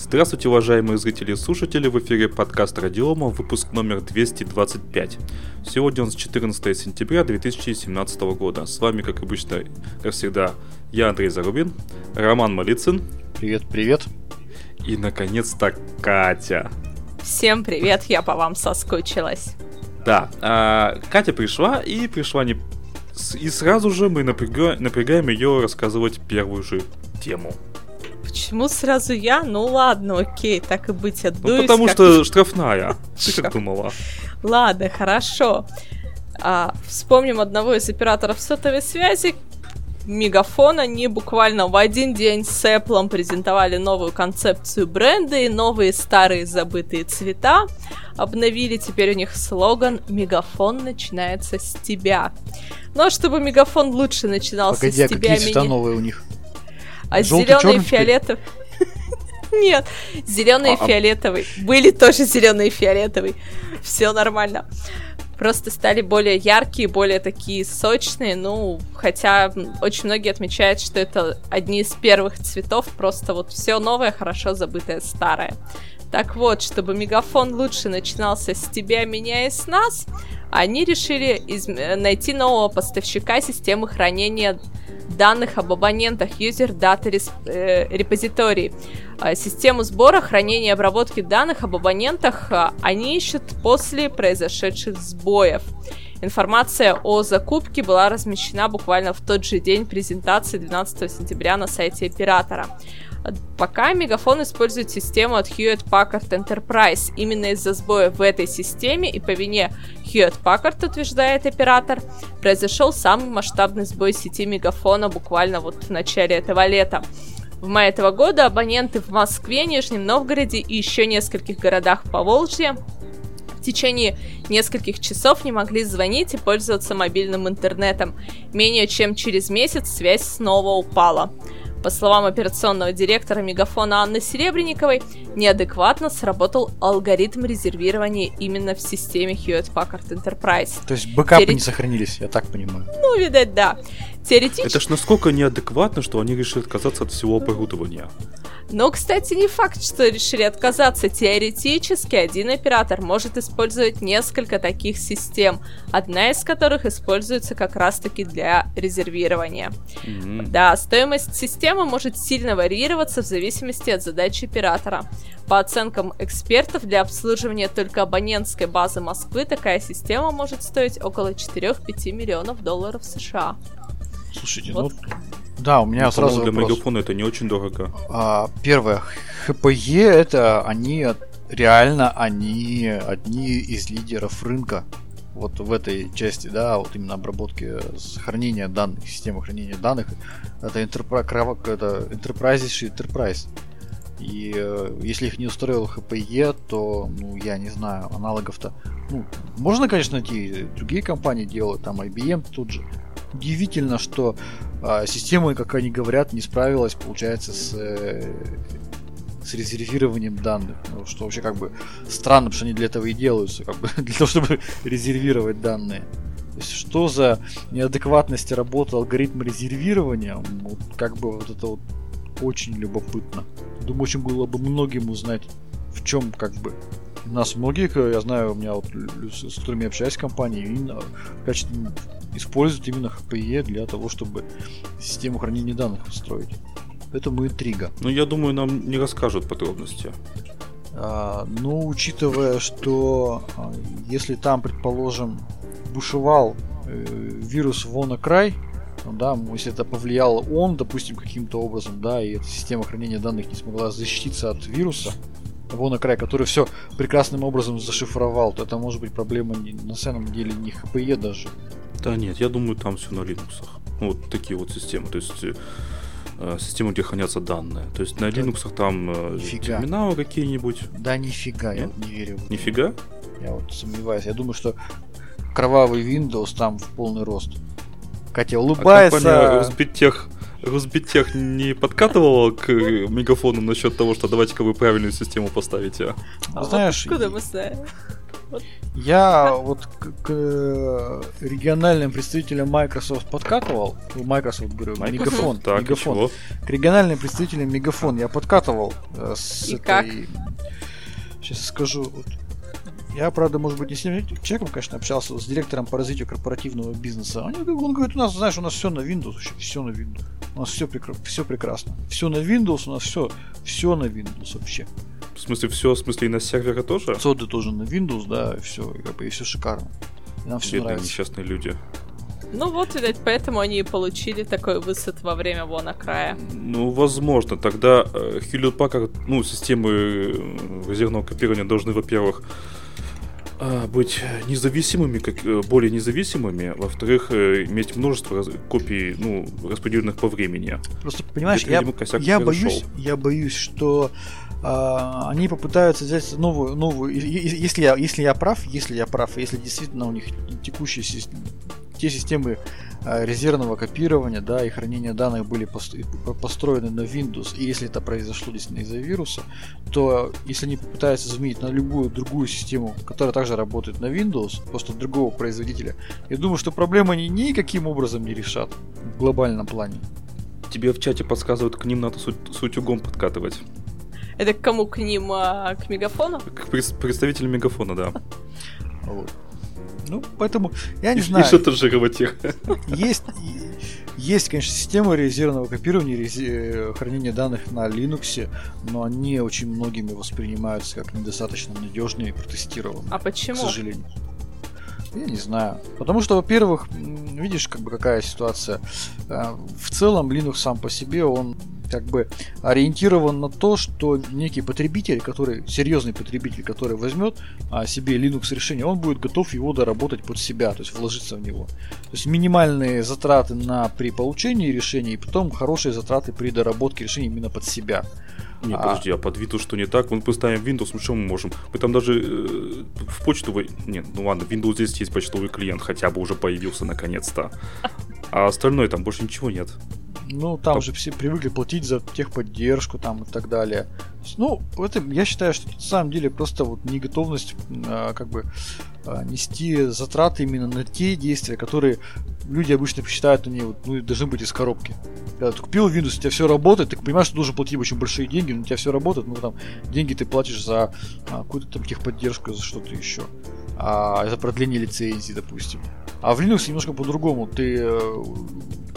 Здравствуйте, уважаемые зрители и слушатели, в эфире подкаст Радиома, выпуск номер 225. Сегодня у нас 14 сентября 2017 года. С вами, как обычно, как всегда, я Андрей Зарубин, Роман Малицын. Привет, привет. И, наконец-то, Катя. Всем привет, я по вам соскучилась. Да, а, Катя пришла и пришла не... И сразу же мы напряга... напрягаем ее рассказывать первую же тему. Почему сразу я? Ну ладно, окей, так и быть, отдуюсь. Ну потому что штрафная. Ты как думала? Ладно, хорошо. А, вспомним одного из операторов сотовой связи, Мегафон, они буквально в один день с Apple презентовали новую концепцию бренда и новые старые забытые цвета. Обновили теперь у них слоган «Мегафон начинается с тебя». Но ну, а чтобы Мегафон лучше начинался Погоди, с тебя... какие цвета меня... новые у них? А зеленый и фиолетовый... Нет, зеленый и а, а фиолетовый. Были тоже зеленый и фиолетовый. Все нормально просто стали более яркие, более такие сочные, ну, хотя очень многие отмечают, что это одни из первых цветов, просто вот все новое, хорошо забытое старое. Так вот, чтобы мегафон лучше начинался с тебя, меня и с нас, они решили из... найти нового поставщика системы хранения данных об абонентах User Data Repository. Э, систему сбора, хранения и обработки данных об абонентах э, они ищут после произошедших сбоев. Информация о закупке была размещена буквально в тот же день презентации 12 сентября на сайте оператора. Пока Мегафон использует систему от Hewlett Packard Enterprise. Именно из-за сбоя в этой системе и по вине Hewlett Packard, утверждает оператор, произошел самый масштабный сбой сети Мегафона буквально вот в начале этого лета. В мае этого года абоненты в Москве, Нижнем Новгороде и еще нескольких городах по Волжье в течение нескольких часов не могли звонить и пользоваться мобильным интернетом. Менее чем через месяц связь снова упала. По словам операционного директора Мегафона Анны Серебренниковой, неадекватно сработал алгоритм резервирования именно в системе Hewlett Packard Enterprise. То есть бэкапы Теоре... не сохранились, я так понимаю. Ну, видать, да. Теоретически... Это ж насколько неадекватно, что они решили отказаться от всего оборудования. Но, кстати, не факт, что решили отказаться. Теоретически один оператор может использовать несколько таких систем, одна из которых используется как раз-таки для резервирования. Mm-hmm. Да, стоимость системы может сильно варьироваться в зависимости от задачи оператора. По оценкам экспертов, для обслуживания только абонентской базы Москвы такая система может стоить около 4-5 миллионов долларов США. Слушайте, вот. ну да, у меня ну, сразу для вопрос. мегафона это не очень дорого. А, первое, ХПЕ это они реально они одни из лидеров рынка вот в этой части, да, вот именно обработки сохранения данных, системы хранения данных, это Enterprise, это Enterprise Enterprise. И э, если их не устроил ХПЕ, то, ну, я не знаю, аналогов-то, ну, можно, конечно, найти, другие компании делают, там IBM тут же, удивительно, что а, система, как они говорят, не справилась, получается, с, э, с резервированием данных. Ну, что вообще как бы странно, потому что они для этого и делаются, как бы, для того, чтобы резервировать данные. То есть, что за неадекватность работы алгоритма резервирования, вот, как бы вот это вот очень любопытно. Думаю, очень было бы многим узнать, в чем как бы у нас многие, я знаю, у меня вот с которыми я общаюсь в компании, именно в качестве используют именно HPE для того, чтобы систему хранения данных устроить. Поэтому интрига. Ну, я думаю, нам не расскажут подробности. А, ну, учитывая, что а, если там, предположим, бушевал э, вирус WannaCry, ну, да, если это повлияло он, допустим, каким-то образом, да, и эта система хранения данных не смогла защититься от вируса, WannaCry, который все прекрасным образом зашифровал, то это может быть проблема не, на самом деле не HPE даже, да нет, я думаю, там все на Linux. Вот такие вот системы. То есть э, системы, где хранятся данные. То есть на да. Linux там э, терминалы какие-нибудь. Да нифига, нет? я не верю. Нифига? Я вот сомневаюсь. Я думаю, что кровавый Windows там в полный рост. Катя улыбается. А Росбиттех, Росбиттех не подкатывала к мегафону насчет того, что давайте-ка вы правильную систему поставите? А, Знаешь, куда мы знаем? Я вот к, к региональным представителям Microsoft подкатывал, Microsoft говорю, Microsoft? Мегафон, так, Мегафон. К региональным представителям Мегафон я подкатывал э, с И этой... как? Сейчас скажу. Вот. Я, правда, может быть, не с ним человеком, конечно, общался, с директором по развитию корпоративного бизнеса. Они, он говорит, у нас, знаешь, у нас все на Windows, вообще все на Windows. У нас все, прекра- все прекрасно. Все на Windows, у нас все, все на Windows вообще. В смысле, все, в смысле, и на сервере тоже? Соды тоже на Windows, да, и все, и, как бы, и все шикарно. И нам все Бедные нравится. несчастные люди. Ну вот, видать, поэтому они и получили такой высот во время Вона края. Ну, возможно. Тогда э, Hewlett Packard, ну, системы э, резервного копирования должны, во-первых, а, быть независимыми, как, э, более независимыми, во-вторых, э, иметь множество раз- копий, ну, распределенных по времени. Просто, понимаешь, Где-то, я, видимо, я боюсь, я боюсь, что а, они попытаются взять новую, новую, и- и- если я, если я прав, если я прав, если действительно у них текущие сис- те системы а, резервного копирования, да, и хранения данных были пос- по- построены на Windows, и если это произошло действительно из-за вируса, то если они попытаются заменить на любую другую систему, которая также работает на Windows, просто другого производителя, я думаю, что проблемы они никаким образом не решат в глобальном плане. Тебе в чате подсказывают, к ним надо с, с утюгом подкатывать. Это к кому? К ним, а, к мегафону? Как прес- представитель мегафона, да. Вот. Ну, поэтому я не И- знаю. И шантажировать их. Есть, есть, конечно, системы резервного копирования, рез- э, хранения данных на Linux, но они очень многими воспринимаются как недостаточно надежные и протестированные, А к почему? сожалению. Я не знаю. Потому что, во-первых, видишь, как бы какая ситуация. Э, В целом Linux сам по себе, он как бы ориентирован на то, что некий потребитель, который, серьезный потребитель, который возьмет а, себе Linux решение, он будет готов его доработать под себя, то есть вложиться в него. То есть минимальные затраты на при получении решения и потом хорошие затраты при доработке решения именно под себя. Не, А- подожди, а под Windows что не так? Мы поставим Windows, ну что мы можем? Мы там даже э, в почту... вы- Нет, ну ладно, Windows здесь есть почтовый клиент, хотя бы уже появился наконец-то. А остальное там больше ничего нет. Ну, там Топ. же все привыкли платить за техподдержку там и так далее. Ну, это, я считаю, что на самом деле просто вот неготовность а, как бы а, нести затраты именно на те действия, которые люди обычно посчитают, они вот, ну, должны быть из коробки. Когда ты купил Windows, у тебя все работает, ты понимаешь, что должен платить очень большие деньги, но у тебя все работает, ну там деньги ты платишь за а, какую-то там техподдержку, за что-то еще. А, за продление лицензии, допустим. А в Linux немножко по-другому. Ты, э,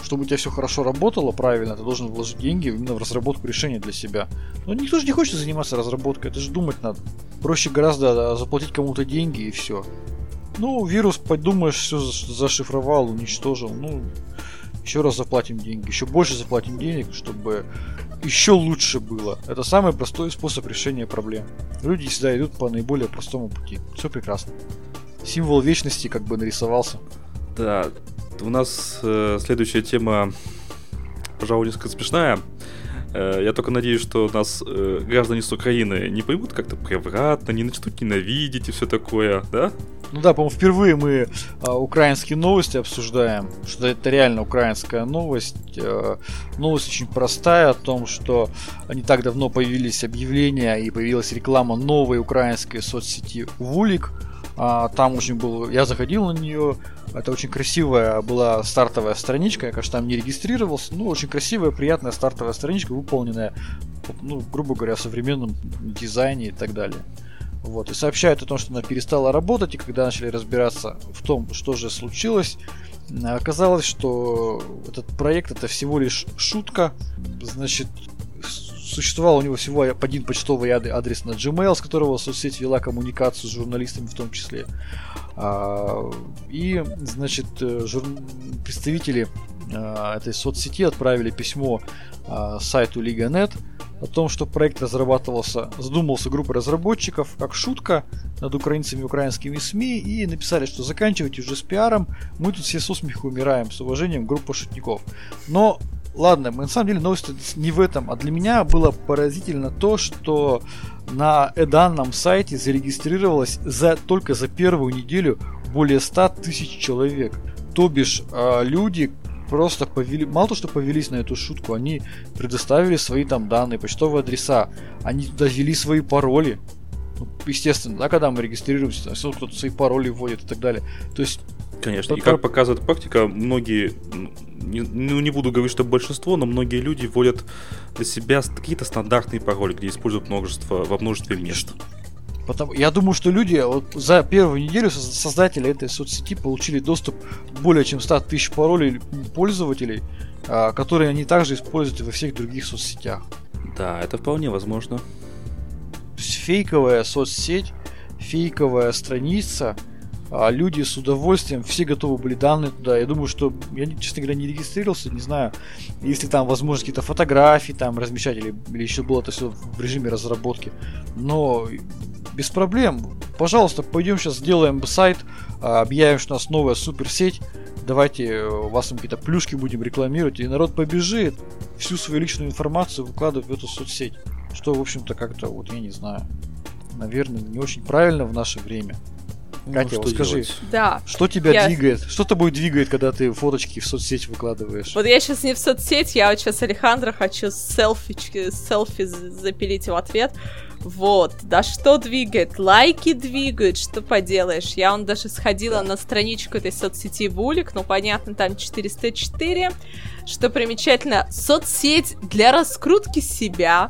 чтобы у тебя все хорошо работало правильно, ты должен вложить деньги именно в разработку решения для себя. Но никто же не хочет заниматься разработкой, это же думать надо. Проще гораздо заплатить кому-то деньги и все. Ну, вирус, подумаешь, все зашифровал, уничтожил. Ну, еще раз заплатим деньги, еще больше заплатим денег, чтобы еще лучше было. Это самый простой способ решения проблем. Люди всегда идут по наиболее простому пути. Все прекрасно. Символ вечности как бы нарисовался. Да, у нас э, следующая тема, пожалуй, несколько смешная. Э, я только надеюсь, что нас э, граждане с Украины не поймут как-то превратно, не начнут ненавидеть и все такое, да? Ну да, по-моему, впервые мы а, украинские новости обсуждаем, что это реально украинская новость. Э, новость очень простая о том, что не так давно появились объявления и появилась реклама новой украинской соцсети Вулик. А, там очень был, я заходил на нее, это очень красивая была стартовая страничка, я, конечно, там не регистрировался, но очень красивая, приятная стартовая страничка, выполненная, ну, грубо говоря, в современном дизайне и так далее. Вот, и сообщают о том, что она перестала работать, и когда начали разбираться в том, что же случилось, оказалось, что этот проект это всего лишь шутка. Значит, существовал у него всего один почтовый ад- адрес на Gmail, с которого соцсеть вела коммуникацию с журналистами в том числе. А, И, значит, э, жур- представители а, этой соцсети отправили письмо а, сайту Liga.net о том, что проект разрабатывался, задумался группой разработчиков как шутка над украинцами и украинскими СМИ и написали, что заканчивайте уже с пиаром, мы тут все со смеху умираем, с уважением группа шутников. Но Ладно, мы, на самом деле новость не в этом, а для меня было поразительно то, что на данном сайте зарегистрировалось за, только за первую неделю более 100 тысяч человек. То бишь, э, люди просто повели, мало то, что повелись на эту шутку, они предоставили свои там данные, почтовые адреса, они туда ввели свои пароли. естественно, да, когда мы регистрируемся, там, все кто-то свои пароли вводит и так далее. То есть Конечно. И как показывает практика, многие, не, ну не буду говорить, что большинство, но многие люди вводят для себя какие-то стандартные пароли, где используют множество, во множестве мест. Потому, я думаю, что люди вот за первую неделю создатели этой соцсети получили доступ к более чем 100 тысяч паролей пользователей, а, которые они также используют во всех других соцсетях. Да, это вполне возможно. То есть фейковая соцсеть, фейковая страница – а люди с удовольствием, все готовы были данные туда. Я думаю, что я, честно говоря, не регистрировался, не знаю, если там возможно какие-то фотографии там размещать или, или еще было это все в режиме разработки. Но без проблем. Пожалуйста, пойдем сейчас сделаем сайт, а, объявим, что у нас новая суперсеть. Давайте э, у вас там какие-то плюшки будем рекламировать, и народ побежит всю свою личную информацию выкладывать в эту соцсеть. Что, в общем-то, как-то, вот я не знаю, наверное, не очень правильно в наше время. Ну, Катя, вот скажи, делать? да. что тебя я... двигает? Что тобой двигает, когда ты фоточки в соцсеть выкладываешь? Вот я сейчас не в соцсеть, я вот сейчас Алехандро хочу селфички, селфи запилить в ответ. Вот, да что двигает? Лайки двигают, что поделаешь? Я он даже сходила на страничку этой соцсети Булик, ну понятно, там 404. Что примечательно, соцсеть для раскрутки себя,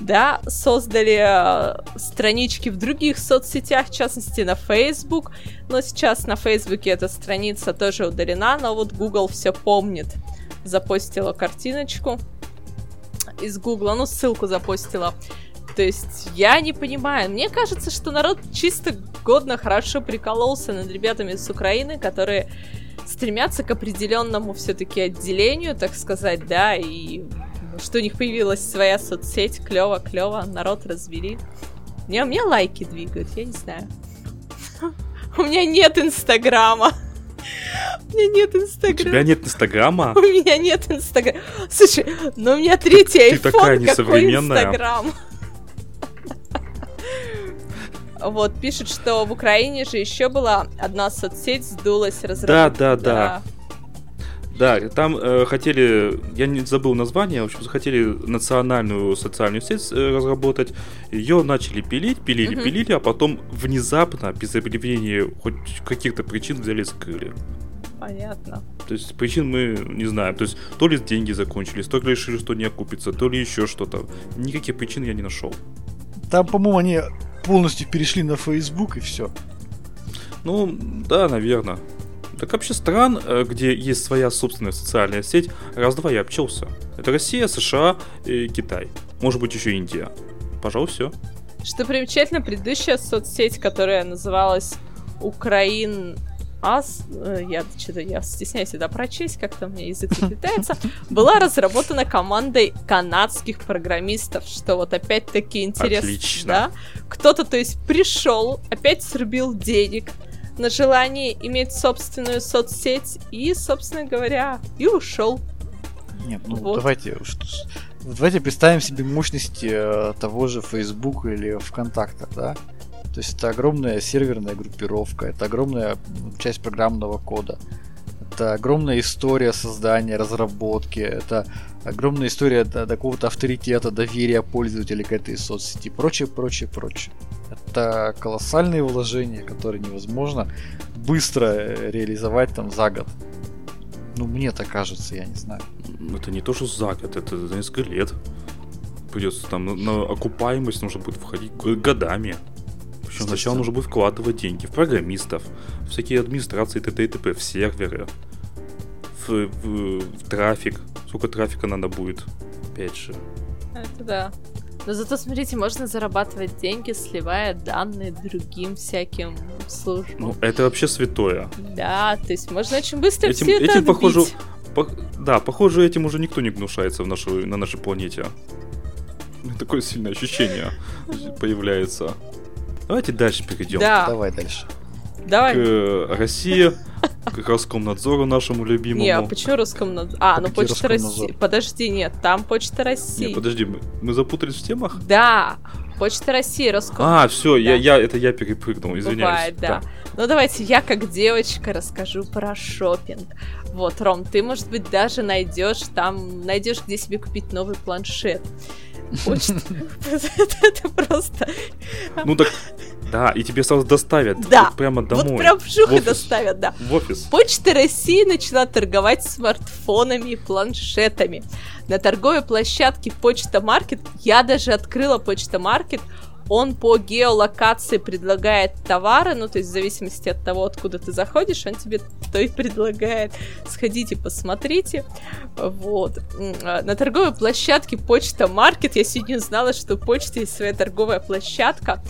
да, создали э, странички в других соцсетях, в частности на Facebook, но сейчас на Facebook эта страница тоже удалена, но вот Google все помнит. Запостила картиночку из Google, ну ссылку запостила. То есть я не понимаю. Мне кажется, что народ чисто годно хорошо прикололся над ребятами с Украины, которые стремятся к определенному все-таки отделению, так сказать, да, и что у них появилась своя соцсеть, клево, клево, народ развели. Не, у меня лайки двигают, я не знаю. У меня нет Инстаграма. У меня нет Инстаграма. У тебя нет Инстаграма? У меня нет Инстаграма. Слушай, ну у меня третий айфон, Ты такая несовременная. Инстаграм? Вот, пишут, что в Украине же еще была одна соцсеть, сдулась разработка. Да, да, да. Да, там э, хотели, я не забыл название, в общем, захотели национальную социальную сеть э, разработать. Ее начали пилить, пилили, угу. пилили, а потом внезапно, без объявления хоть каких-то причин, взяли и закрыли. Понятно. То есть причин мы не знаем. То есть то ли деньги закончились, то ли решили, что не окупится, то ли еще что-то. Никаких причин я не нашел. Там, по-моему, они полностью перешли на Facebook и все. Ну, да, наверное. Так вообще стран, э, где есть своя собственная социальная сеть, раз-два я обчелся. Это Россия, США и Китай. Может быть, еще Индия. Пожалуй, все. Что примечательно, предыдущая соцсеть, которая называлась Украин Ас, э, я что-то я стесняюсь это прочесть, как-то у меня язык заплетается, была разработана командой канадских программистов, что вот опять-таки интересно, Отлично. да? Кто-то, то есть, пришел, опять срубил денег, на желание иметь собственную соцсеть и, собственно говоря, и ушел. Нет, ну вот. давайте, давайте представим себе мощности э, того же Facebook или ВКонтакта, да? То есть это огромная серверная группировка, это огромная часть программного кода, это огромная история создания, разработки, это огромная история до, какого-то авторитета, доверия пользователей к этой соцсети, прочее, прочее, прочее. Это колоссальные вложения, которые невозможно быстро э, реализовать там за год. Ну, мне так кажется, я не знаю. Это не то, что за год, это за несколько лет. Придется там на, на окупаемость нужно будет входить годами. Причем сначала нужно будет вкладывать деньги в программистов, в всякие администрации т.д. и т.п., в серверы, в, в, в трафик. Сколько трафика надо будет, опять же. Это да. Но зато, смотрите, можно зарабатывать деньги, сливая данные другим всяким службам. Ну, это вообще святое. Да, то есть можно очень быстро этим, все это этим, отбить. похоже, по, да, похоже, этим уже никто не гнушается в нашу, на нашей планете. Такое сильное ощущение появляется. Давайте дальше перейдем. Да. Давай дальше. Давай. К России, к Роскомнадзору нашему любимому. Не, а почему Роскомнадзор? А, ну Почта России. Подожди, нет, там Почта России. Не, подожди, мы, мы запутались в темах? Да, Почта России, Роском. А, все, да. я, я, это я перепрыгнул, извиняюсь. Бывает, да. да. Ну давайте я как девочка расскажу про шопинг. Вот, Ром, ты, может быть, даже найдешь там, найдешь, где себе купить новый планшет. почта. Это просто... Ну так, да, и тебе сразу доставят. Да. прямо домой. Вот прям вжух и доставят, да. В офис. Почта России начала торговать смартфонами и планшетами. На торговой площадке Почта Маркет я даже открыла Почта Маркет он по геолокации предлагает товары, ну, то есть в зависимости от того, откуда ты заходишь, он тебе то и предлагает. Сходите, посмотрите. Вот. А, на торговой площадке Почта Маркет я сегодня узнала, что у почты есть своя торговая площадка.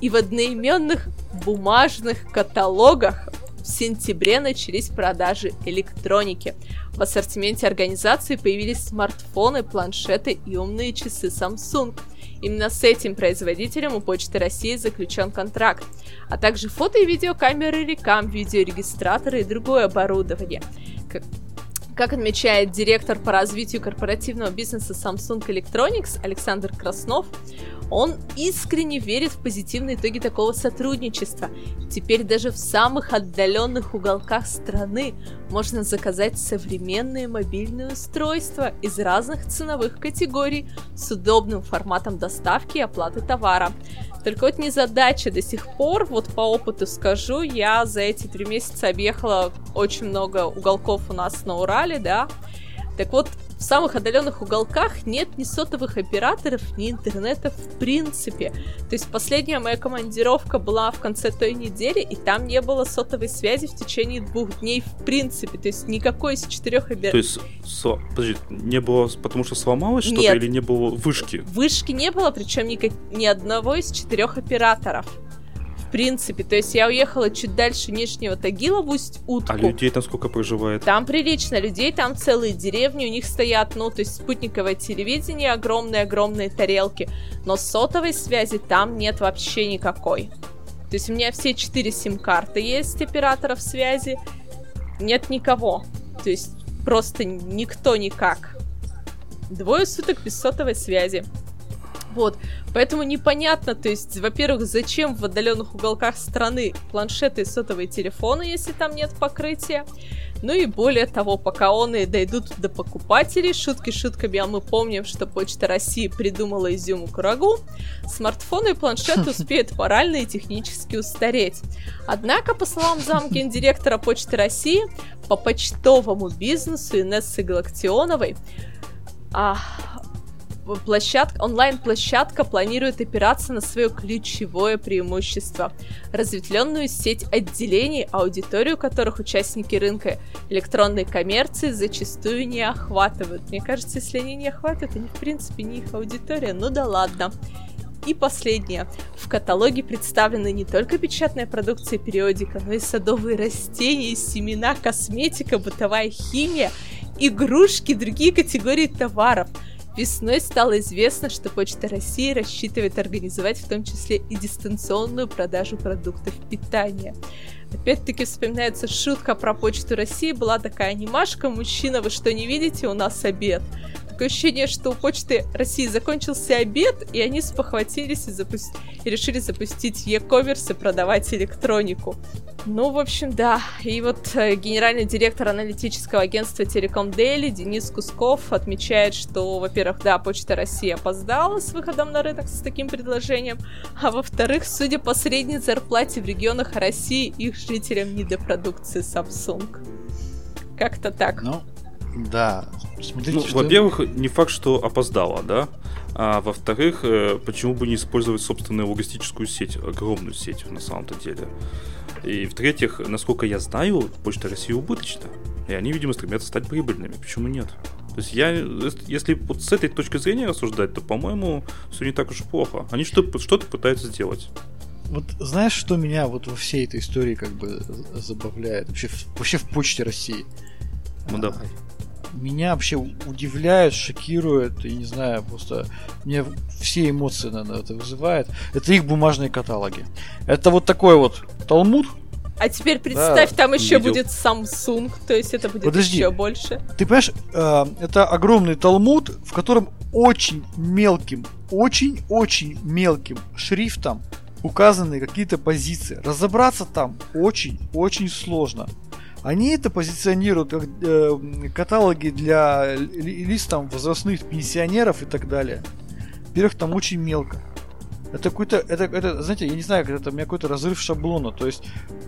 И в одноименных бумажных каталогах в сентябре начались продажи электроники. В ассортименте организации появились смартфоны, планшеты и умные часы Samsung – Именно с этим производителем у Почты России заключен контракт, а также фото и видеокамеры рекам, видеорегистраторы и другое оборудование. Как отмечает директор по развитию корпоративного бизнеса Samsung Electronics Александр Краснов, он искренне верит в позитивные итоги такого сотрудничества. Теперь даже в самых отдаленных уголках страны можно заказать современные мобильные устройства из разных ценовых категорий с удобным форматом доставки и оплаты товара. Только вот не задача до сих пор, вот по опыту скажу, я за эти три месяца объехала очень много уголков у нас на Урале, да. Так вот, в самых отдаленных уголках нет ни сотовых операторов, ни интернета в принципе. То есть последняя моя командировка была в конце той недели, и там не было сотовой связи в течение двух дней в принципе. То есть никакой из четырех операторов. То есть, со... подожди, не было, потому что сломалось что-то или не было вышки? Вышки не было, причем ни, ни одного из четырех операторов в принципе. То есть я уехала чуть дальше Нижнего Тагила в Усть-Утку. А людей там сколько проживает? Там прилично людей, там целые деревни, у них стоят, ну, то есть спутниковое телевидение, огромные-огромные тарелки. Но сотовой связи там нет вообще никакой. То есть у меня все четыре сим-карты есть операторов связи, нет никого. То есть просто никто никак. Двое суток без сотовой связи. Вот. Поэтому непонятно, то есть, во-первых, зачем в отдаленных уголках страны планшеты и сотовые телефоны, если там нет покрытия. Ну и более того, пока он и дойдут до покупателей, шутки шутками, а мы помним, что Почта России придумала изюму курагу, смартфоны и планшеты успеют морально и технически устареть. Однако, по словам замгендиректора Почты России, по почтовому бизнесу Инессы Галактионовой, а, площадка, онлайн-площадка планирует опираться на свое ключевое преимущество – разветвленную сеть отделений, аудиторию которых участники рынка электронной коммерции зачастую не охватывают. Мне кажется, если они не охватывают, они в принципе не их аудитория, ну да ладно. И последнее. В каталоге представлены не только печатная продукция периодика, но и садовые растения, семена, косметика, бытовая химия, игрушки, другие категории товаров – Весной стало известно, что Почта России рассчитывает организовать в том числе и дистанционную продажу продуктов питания. Опять-таки вспоминается шутка про Почту России, была такая анимашка «Мужчина, вы что не видите? У нас обед». Такое ощущение, что у Почты России закончился обед, и они спохватились и, запу- и решили запустить e-commerce и продавать электронику. Ну, в общем, да. И вот э, генеральный директор аналитического агентства Телеком Дейли Денис Кусков отмечает, что, во-первых, да, Почта России опоздала с выходом на рынок с таким предложением, а во-вторых, судя по средней зарплате в регионах России, их жителям не до продукции Samsung. Как-то так. Ну, да. Смотрите, ну, что... Во-первых, не факт, что опоздала, да? А во-вторых, э, почему бы не использовать собственную логистическую сеть, огромную сеть на самом-то деле. И в-третьих, насколько я знаю, Почта России убыточна. И они, видимо, стремятся стать прибыльными. Почему нет? То есть я, если вот с этой точки зрения рассуждать, то, по-моему, все не так уж и плохо. Они что-то, что-то пытаются сделать. Вот знаешь, что меня вот во всей этой истории как бы забавляет? Вообще, вообще в Почте России. Ну давай. Меня вообще удивляет, шокирует, я не знаю, просто мне все эмоции, наверное, это вызывает. Это их бумажные каталоги. Это вот такой вот Талмуд, а теперь представь, да, там еще видел. будет Samsung, то есть это будет Подожди, еще больше. Ты понимаешь, э, это огромный талмуд, в котором очень мелким, очень-очень мелким шрифтом указаны какие-то позиции. Разобраться там очень-очень сложно. Они это позиционируют как э, каталоги для лиц там возрастных пенсионеров и так далее. Во-первых, там очень мелко. Это какой-то, это, это, знаете, я не знаю, это у меня какой-то разрыв шаблона. То есть,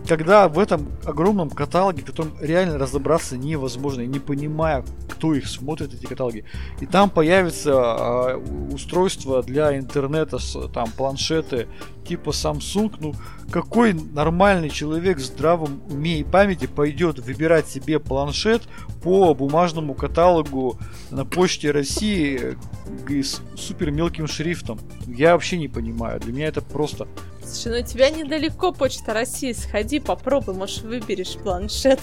когда в этом огромном каталоге, в котором реально разобраться невозможно, не понимая, кто их смотрит, эти каталоги, и там появится э, устройство для интернета, там планшеты типа Samsung, ну какой нормальный человек в здравом уме и памяти пойдет выбирать себе планшет по бумажному каталогу на почте России э, с супер мелким шрифтом? Я вообще не понимаю. Для меня это просто... Слушай, ну тебя недалеко почта России. Сходи, попробуй, может, выберешь планшет.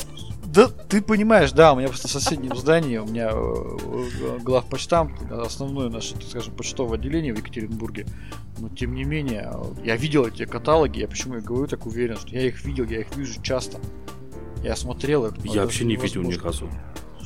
Да, ты понимаешь, да, у меня просто в соседнем здании, у меня э, э, главпочтамт, основное наше, так скажем, почтовое отделение в Екатеринбурге. Но тем не менее, я видел эти каталоги, я почему я говорю так уверен, что я их видел, я их вижу часто. Я смотрел их. Я вообще не видел ни разу.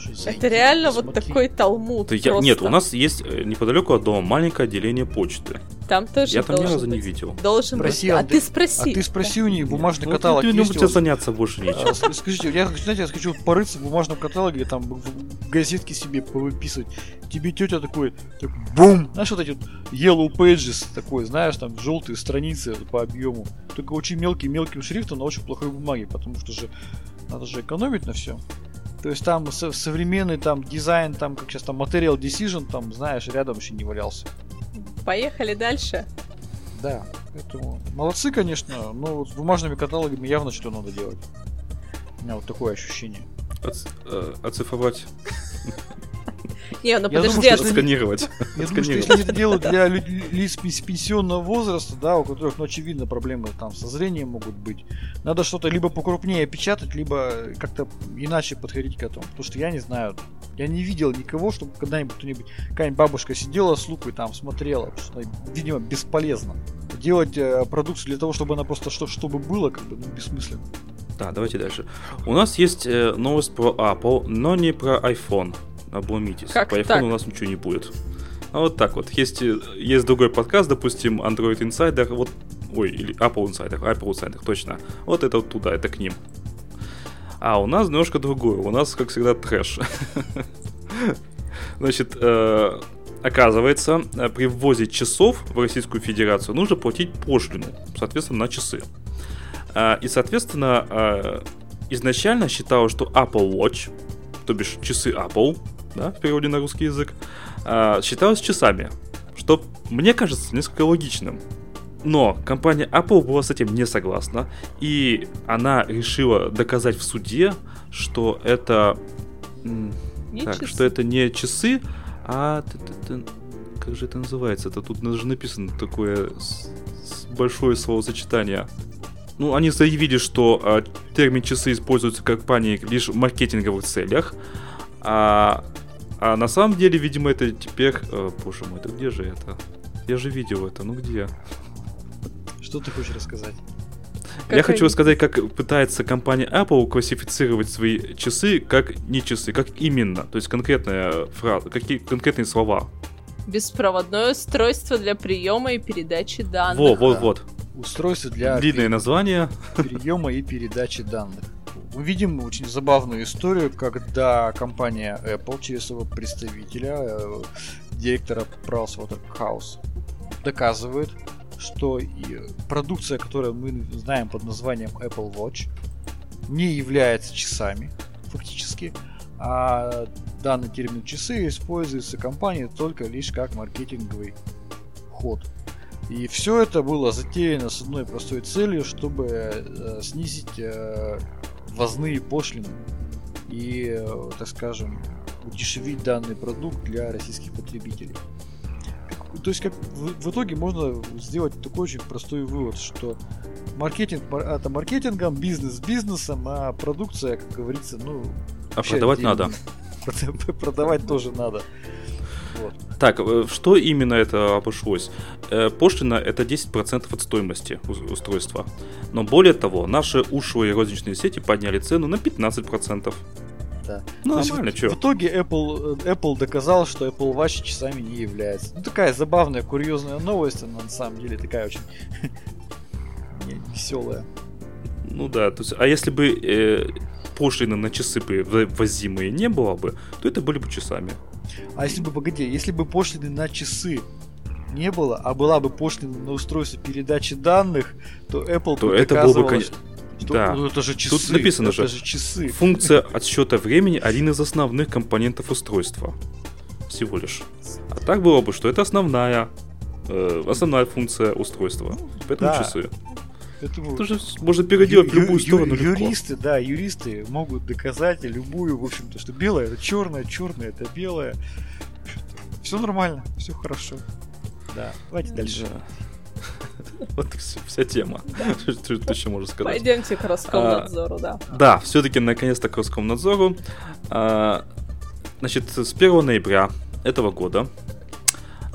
Слушай, это реально посмотри. вот такой талмуд. Я, нет, у нас есть э, неподалеку от дома маленькое отделение почты. Там тоже Я там ни разу быть. не видел. Должен спроси, быть. А ты спроси. А ты спроси у них бумажный нет, каталог. Ну, ты не заняться больше нечем. А, скажите, я, знаете, я хочу порыться в бумажном каталоге, там в газетки себе повыписывать. Тебе тетя такой, так, бум! Знаешь, вот эти вот yellow pages такой, знаешь, там желтые страницы по объему. Только очень мелкий мелким шрифтом на очень плохой бумаге, потому что же надо же экономить на все. То есть там современный там дизайн, там как сейчас там Material Decision, там, знаешь, рядом еще не валялся. Поехали дальше. Да, поэтому молодцы, конечно, но вот с бумажными каталогами явно что надо делать. У меня вот такое ощущение. Оц, э, оцифровать не, ну подожди, думаю, что сканировать. Я думаю, что если это делают для лиц пенсионного возраста, да, у которых, ну, очевидно, проблемы там со зрением могут быть, надо что-то либо покрупнее печатать, либо как-то иначе подходить к этому. Потому что я не знаю, я не видел никого, чтобы когда-нибудь кто-нибудь, какая-нибудь бабушка сидела с лупой там смотрела, что, видимо, бесполезно. Делать э, продукцию для того, чтобы она просто что, чтобы было, как бы, ну, бессмысленно. Да, давайте дальше. У нас есть э, новость про Apple, но не про iPhone обломитесь. Как По iPhone у нас ничего не будет. А вот так вот. Есть, есть другой подкаст, допустим, Android Insider, вот, ой, или Apple Insider, Apple Insider, точно. Вот это вот туда, это к ним. А у нас немножко другое. У нас, как всегда, трэш. Значит, э, оказывается, при ввозе часов в Российскую Федерацию нужно платить пошлину, соответственно, на часы. Э, и, соответственно, э, изначально считалось, что Apple Watch, то бишь часы Apple, да, в переводе на русский язык, а, считалось часами, что мне кажется несколько логичным. Но компания Apple была с этим не согласна, и она решила доказать в суде, что это... Не так, часы. что это не часы, а... Как же это называется? Это тут даже написано такое большое словосочетание. Ну, они заявили, что э, термин часы используется компанией лишь в маркетинговых целях, а а на самом деле, видимо, это теперь... Э, боже мой, это где же это? Я же видел это, ну где? Что ты хочешь рассказать? Как Я хочу рассказать, как пытается компания Apple классифицировать свои часы как не часы, как именно. То есть конкретная фраза, какие конкретные слова. Беспроводное устройство для приема и передачи данных. Во, вот, вот. Устройство для длинное название. Приема и передачи данных увидим очень забавную историю, когда компания Apple через своего представителя, э, директора Pricewaterhouse, доказывает, что продукция, которую мы знаем под названием Apple Watch, не является часами, фактически, а данный термин часы используется компанией только лишь как маркетинговый ход. И все это было затеяно с одной простой целью, чтобы э, снизить э, ввозные пошлины и, так скажем, удешевить данный продукт для российских потребителей. То есть, как в, в итоге можно сделать такой очень простой вывод, что маркетинг это маркетингом, бизнес бизнесом, а продукция, как говорится, ну... А продавать надо. Продавать тоже надо. Вот. Так, э, что именно это обошлось? Э, пошлина это 10% от стоимости устройства. Но более того, наши ушлые розничные сети подняли цену на 15%. Да. Ну, нормально, что? В итоге Apple, э, Apple доказал, что Apple Watch часами не является. Ну, такая забавная, курьезная новость, она на самом деле такая очень веселая. Ну да, то есть, а если бы э, пошлины на часы бы возимые не было бы, то это были бы часами. А если бы, погоди, если бы пошлины на часы не было, а была бы пошлина на устройство передачи данных, то Apple то это было бы, конечно... Что, да. Ну, это же часы. Тут написано это же, же часы. функция отсчета времени один из основных компонентов устройства. Всего лишь. А так было бы, что это основная, э, основная функция устройства. Поэтому да. часы. Поэтому это же можно переделать в любую сторону. Ю- юристы, легко. да, юристы могут доказать любую, в общем-то, что белое это черное, черное это белое. Все нормально, все хорошо. Да, давайте дальше. Да. Вот вся тема. Что еще можно сказать? Пойдемте к Роскомнадзору, да. Да, все-таки наконец-то к Роскомнадзору. А, значит, с 1 ноября этого года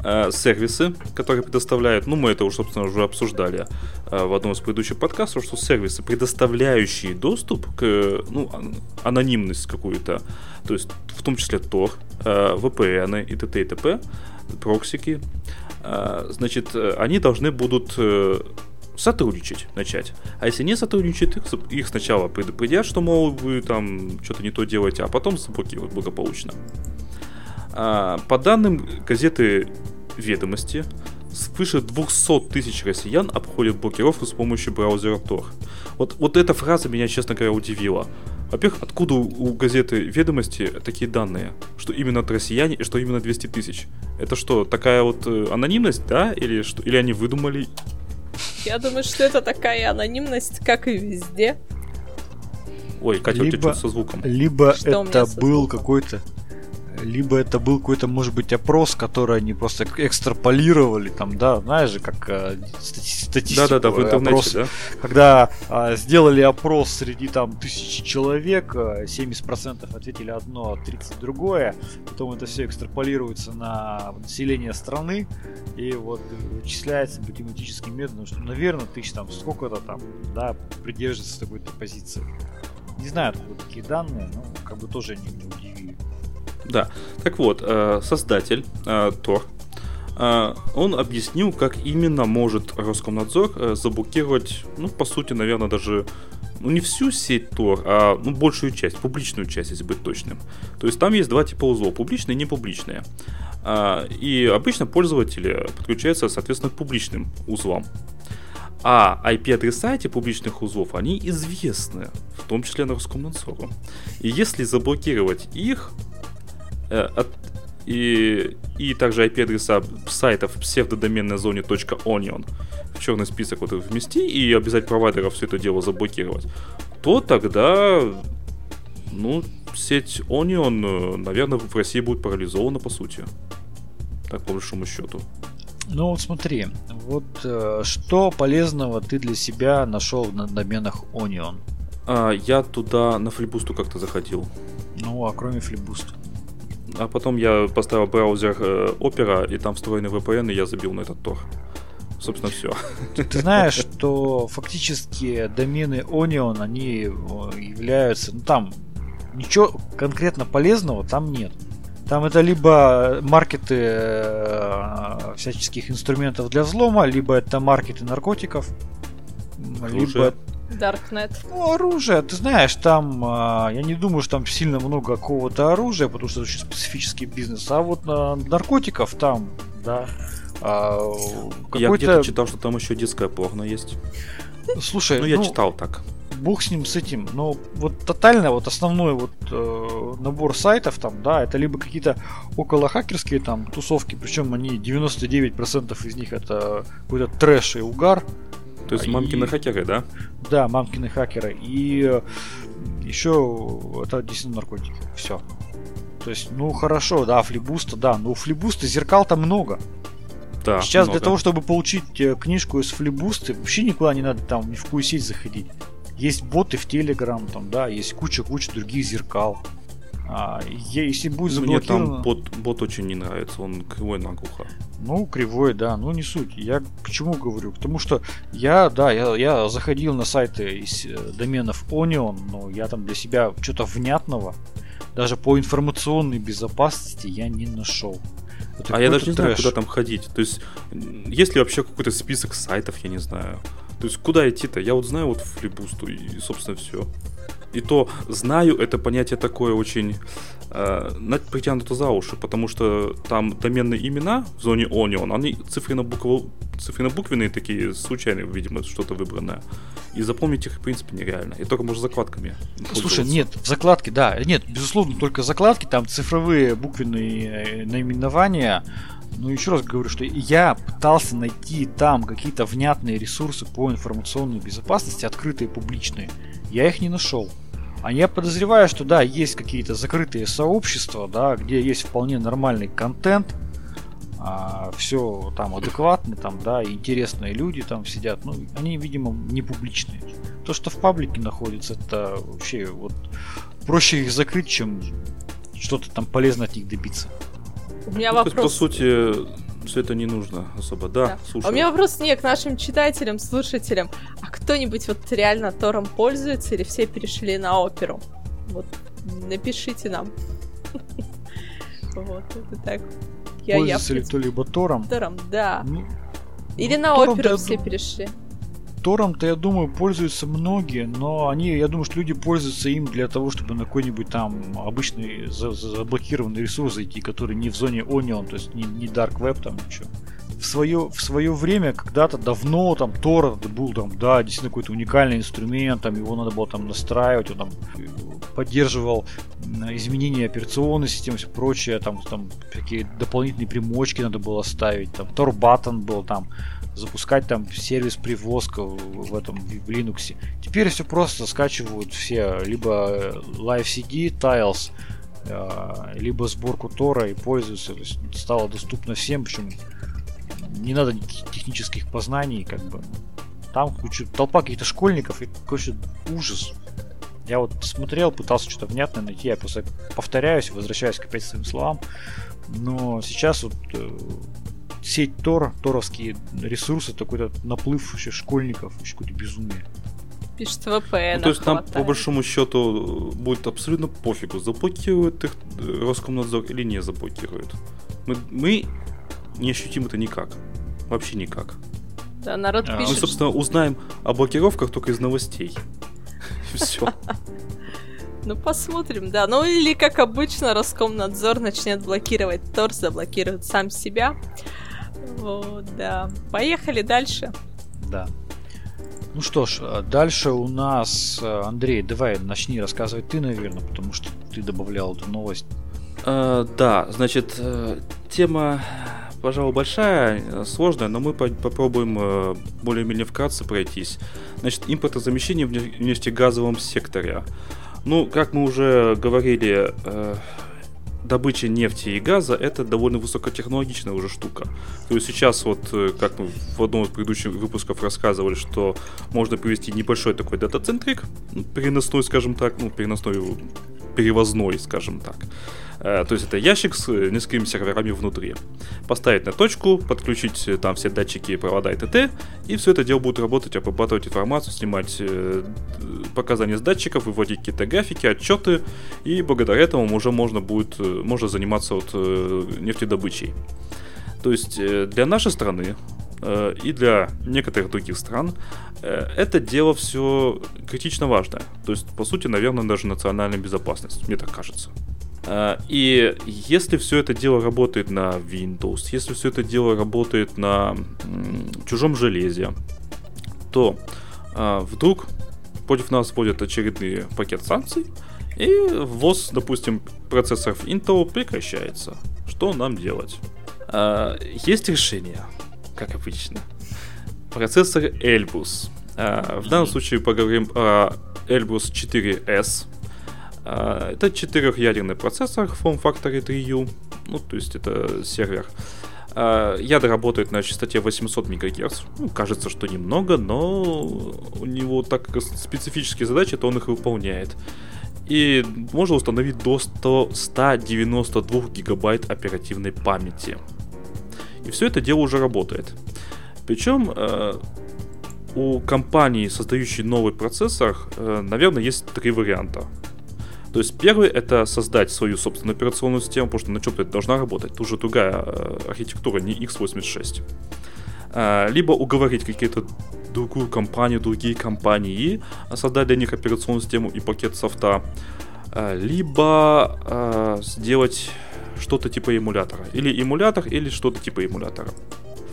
а, сервисы, которые предоставляют, ну мы это уже, собственно, уже обсуждали а, в одном из предыдущих подкастов, что сервисы, предоставляющие доступ к, ну, анонимность какую-то, то есть в том числе Tor, VPN и т.т. и т.п., проксики, а, значит, э, они должны будут э, сотрудничать начать. А если не сотрудничают, их сначала предупредят, что, мол, вы там что-то не то делаете, а потом заблокируют благополучно. А, по данным газеты «Ведомости», свыше 200 тысяч россиян обходят блокировку с помощью браузера Tor. Вот, вот эта фраза меня, честно говоря, удивила. Во-первых, откуда у газеты «Ведомости» такие данные? Что именно от россияне и что именно 200 тысяч? Это что, такая вот э, анонимность, да? Или, что, или они выдумали? Я думаю, что это такая анонимность, как и везде. Ой, Катя, либо, у тебя что со звуком? Либо что это был какой-то либо это был какой-то, может быть, опрос, который они просто экстраполировали, там, да, знаешь же, как э, статистику. Да-да-да, в интернете, опрос, да? Когда э, сделали опрос среди там тысячи человек, 70% э, ответили одно, 30 другое, потом это все экстраполируется на население страны, и вот вычисляется математическим методом, что, наверное, тысяч там сколько-то там, да, придерживается такой-то позиции. Не знаю, откуда такие данные, но как бы тоже не, не удивили. Да. Так вот, э, создатель э, Тор, э, он объяснил, как именно может Роскомнадзор заблокировать, ну, по сути, наверное, даже ну, не всю сеть Tor, а ну, большую часть, публичную часть, если быть точным. То есть там есть два типа узлов, публичные и непубличные. И обычно пользователи подключаются, соответственно, к публичным узлам. А IP-адреса этих публичных узлов, они известны, в том числе на Роскомнадзору. И если заблокировать их, от, и, и также IP-адреса сайтов в псевдодоменной зоне .onion в черный список вот вмести и обязать провайдеров все это дело заблокировать, то тогда, ну, сеть Onion, э, наверное, в России будет парализована по сути. Так, по большому счету. Ну вот смотри, вот э, что полезного ты для себя нашел на доменах Onion? А, я туда на флибусту как-то заходил. Ну, а кроме флибуста? А потом я поставил браузер э, Opera, и там встроенный VPN, и я забил на этот Tor. Собственно, все. Ты знаешь, что фактически домены Onion, они являются, ну там ничего конкретно полезного там нет. Там это либо маркеты э, всяческих инструментов для взлома, либо это маркеты наркотиков, Слушай, либо Darknet. Ну, оружие, ты знаешь, там, а, я не думаю, что там сильно много какого-то оружия, потому что это очень специфический бизнес. А вот на наркотиков там, да. А, я где-то читал, что там еще детская порно есть. Слушай, ну я ну, читал так. Бог с ним, с этим. Но вот тотально вот основной вот э, набор сайтов там, да, это либо какие-то около хакерские там тусовки, причем они 99% из них это какой-то трэш и угар. То есть мамкины и... хакеры, да? Да, мамкины хакеры. И э, еще это действительно наркотики. Все. То есть, ну хорошо, да, флибуста, да, но у флибуста зеркал-то много. Да, Сейчас много. для того, чтобы получить э, книжку из флибуста, вообще никуда не надо там ни в какую сеть заходить. Есть боты в Телеграм, там, да, есть куча-куча других зеркал. А, если будет заблокировано... Мне там бот, бот очень не нравится, он кривой наглухо. Ну, кривой, да, ну не суть. Я к чему говорю? Потому что я, да, я, я заходил на сайты из э, доменов Onion, но я там для себя что-то внятного, даже по информационной безопасности я не нашел. Это а я даже не трэш. знаю, куда там ходить. То есть, есть ли вообще какой-то список сайтов, я не знаю. То есть, куда идти-то? Я вот знаю вот флибусту и, собственно, все. И то знаю, это понятие такое очень э, притянуто за уши, потому что там доменные имена в зоне Onion, они цифренно-буквенные цифренно такие, случайные, видимо, что-то выбранное. И запомнить их, в принципе, нереально. И только, может, закладками. Слушай, нет, закладки, да. Нет, безусловно, только закладки, там цифровые буквенные э, наименования. Но еще раз говорю, что я пытался найти там какие-то внятные ресурсы по информационной безопасности, открытые, публичные. Я их не нашел. А я подозреваю, что да, есть какие-то закрытые сообщества, да, где есть вполне нормальный контент, а, все там адекватно, там, да, интересные люди там сидят, ну, они, видимо, не публичные. То, что в паблике находится, это вообще вот проще их закрыть, чем что-то там полезно от них добиться. У меня ну, вопрос. по сути, все это не нужно особо. Да, да. слушай. А у меня вопрос не к нашим читателям, слушателям. А кто-нибудь вот реально Тором пользуется или все перешли на оперу? Вот, напишите нам. Вот, это так. Я, Пользуется ли кто-либо Тором? Тором, да. Ну, Или на оперу все перешли. Тором-то, я думаю, пользуются многие, но они, я думаю, что люди пользуются им для того, чтобы на какой-нибудь там обычный заблокированный ресурс зайти, который не в зоне Onion, то есть не, не Dark Web там ничего. В свое, в свое время, когда-то давно, там, Тор был там, да, действительно какой-то уникальный инструмент, там его надо было там настраивать, он там поддерживал изменения операционной системы, все прочее, там, там такие дополнительные примочки надо было ставить, там Tor Button был там, запускать там сервис привозка в этом в Linux. Теперь все просто скачивают все либо Live CD Tiles, э, либо сборку Тора и пользуются. То есть стало доступно всем, причем не надо технических познаний, как бы. Там куча, толпа каких-то школьников и какой-то ужас. Я вот смотрел, пытался что-то внятное найти, я просто повторяюсь, возвращаюсь опять своим словам. Но сейчас вот э, сеть Тор, торовские ресурсы, такой-то наплыв вообще школьников, вообще какое-то безумие. Пишет VPN. Ну, то есть нам, по большому счету, будет абсолютно пофигу, заблокирует их э, Роскомнадзор или не заблокирует. Мы, мы не ощутим это никак. Вообще никак. Да, народ а, пишет. Мы, собственно, узнаем о блокировках только из новостей. Все. Ну, посмотрим, да. Ну, или, как обычно, Роскомнадзор начнет блокировать Тор, заблокирует сам себя. Вот, да. Поехали дальше. Да. Ну что ж, а дальше у нас, э, Андрей, давай начни рассказывать ты, наверное, потому что ты добавлял эту новость. Э, да, значит, э, тема, пожалуй, большая, сложная, но мы по попробуем э, более-менее вкратце пройтись. Значит, импортозамещение в нефтегазовом секторе. Ну, как мы уже говорили, э, добыча нефти и газа это довольно высокотехнологичная уже штука. То есть сейчас вот, э, как мы в одном из предыдущих выпусков рассказывали, что можно привести небольшой такой дата-центрик, переносной, скажем так, ну, переносной, перевозной, скажем так. Э, то есть это ящик с э, несколькими серверами внутри. Поставить на точку, подключить э, там все датчики, провода и т.т. И все это дело будет работать, обрабатывать информацию, снимать показания с датчиков, выводить какие-то графики, отчеты. И благодаря этому уже можно будет можно заниматься вот нефтедобычей. То есть для нашей страны и для некоторых других стран это дело все критично важное. То есть, по сути, наверное, даже национальная безопасность, мне так кажется. А, и если все это дело работает на Windows, если все это дело работает на чужом железе, то а, вдруг против нас вводят очередный пакет санкций, и ввоз, допустим, процессоров Intel прекращается. Что нам делать? А, есть решение, как обычно. Процессор Elbrus. В данном случае поговорим о Elbrus 4S, а, это четырехъядерный процессор Form Factory 3U, ну, то есть это сервер. А, ядра работают на частоте 800 МГц. Ну, кажется, что немного, но у него так специфические задачи, то он их выполняет. И можно установить до 100, 192 гигабайт оперативной памяти. И все это дело уже работает. Причем э, у компании, создающей новый процессор, э, наверное, есть три варианта. То есть первый это создать свою собственную операционную систему, потому что на чем-то это должна работать. Тут уже другая э, архитектура, не x86. А, либо уговорить какие-то другую компанию, другие компании, создать для них операционную систему и пакет софта, э, либо э, сделать что-то типа эмулятора. Или эмулятор, или что-то типа эмулятора.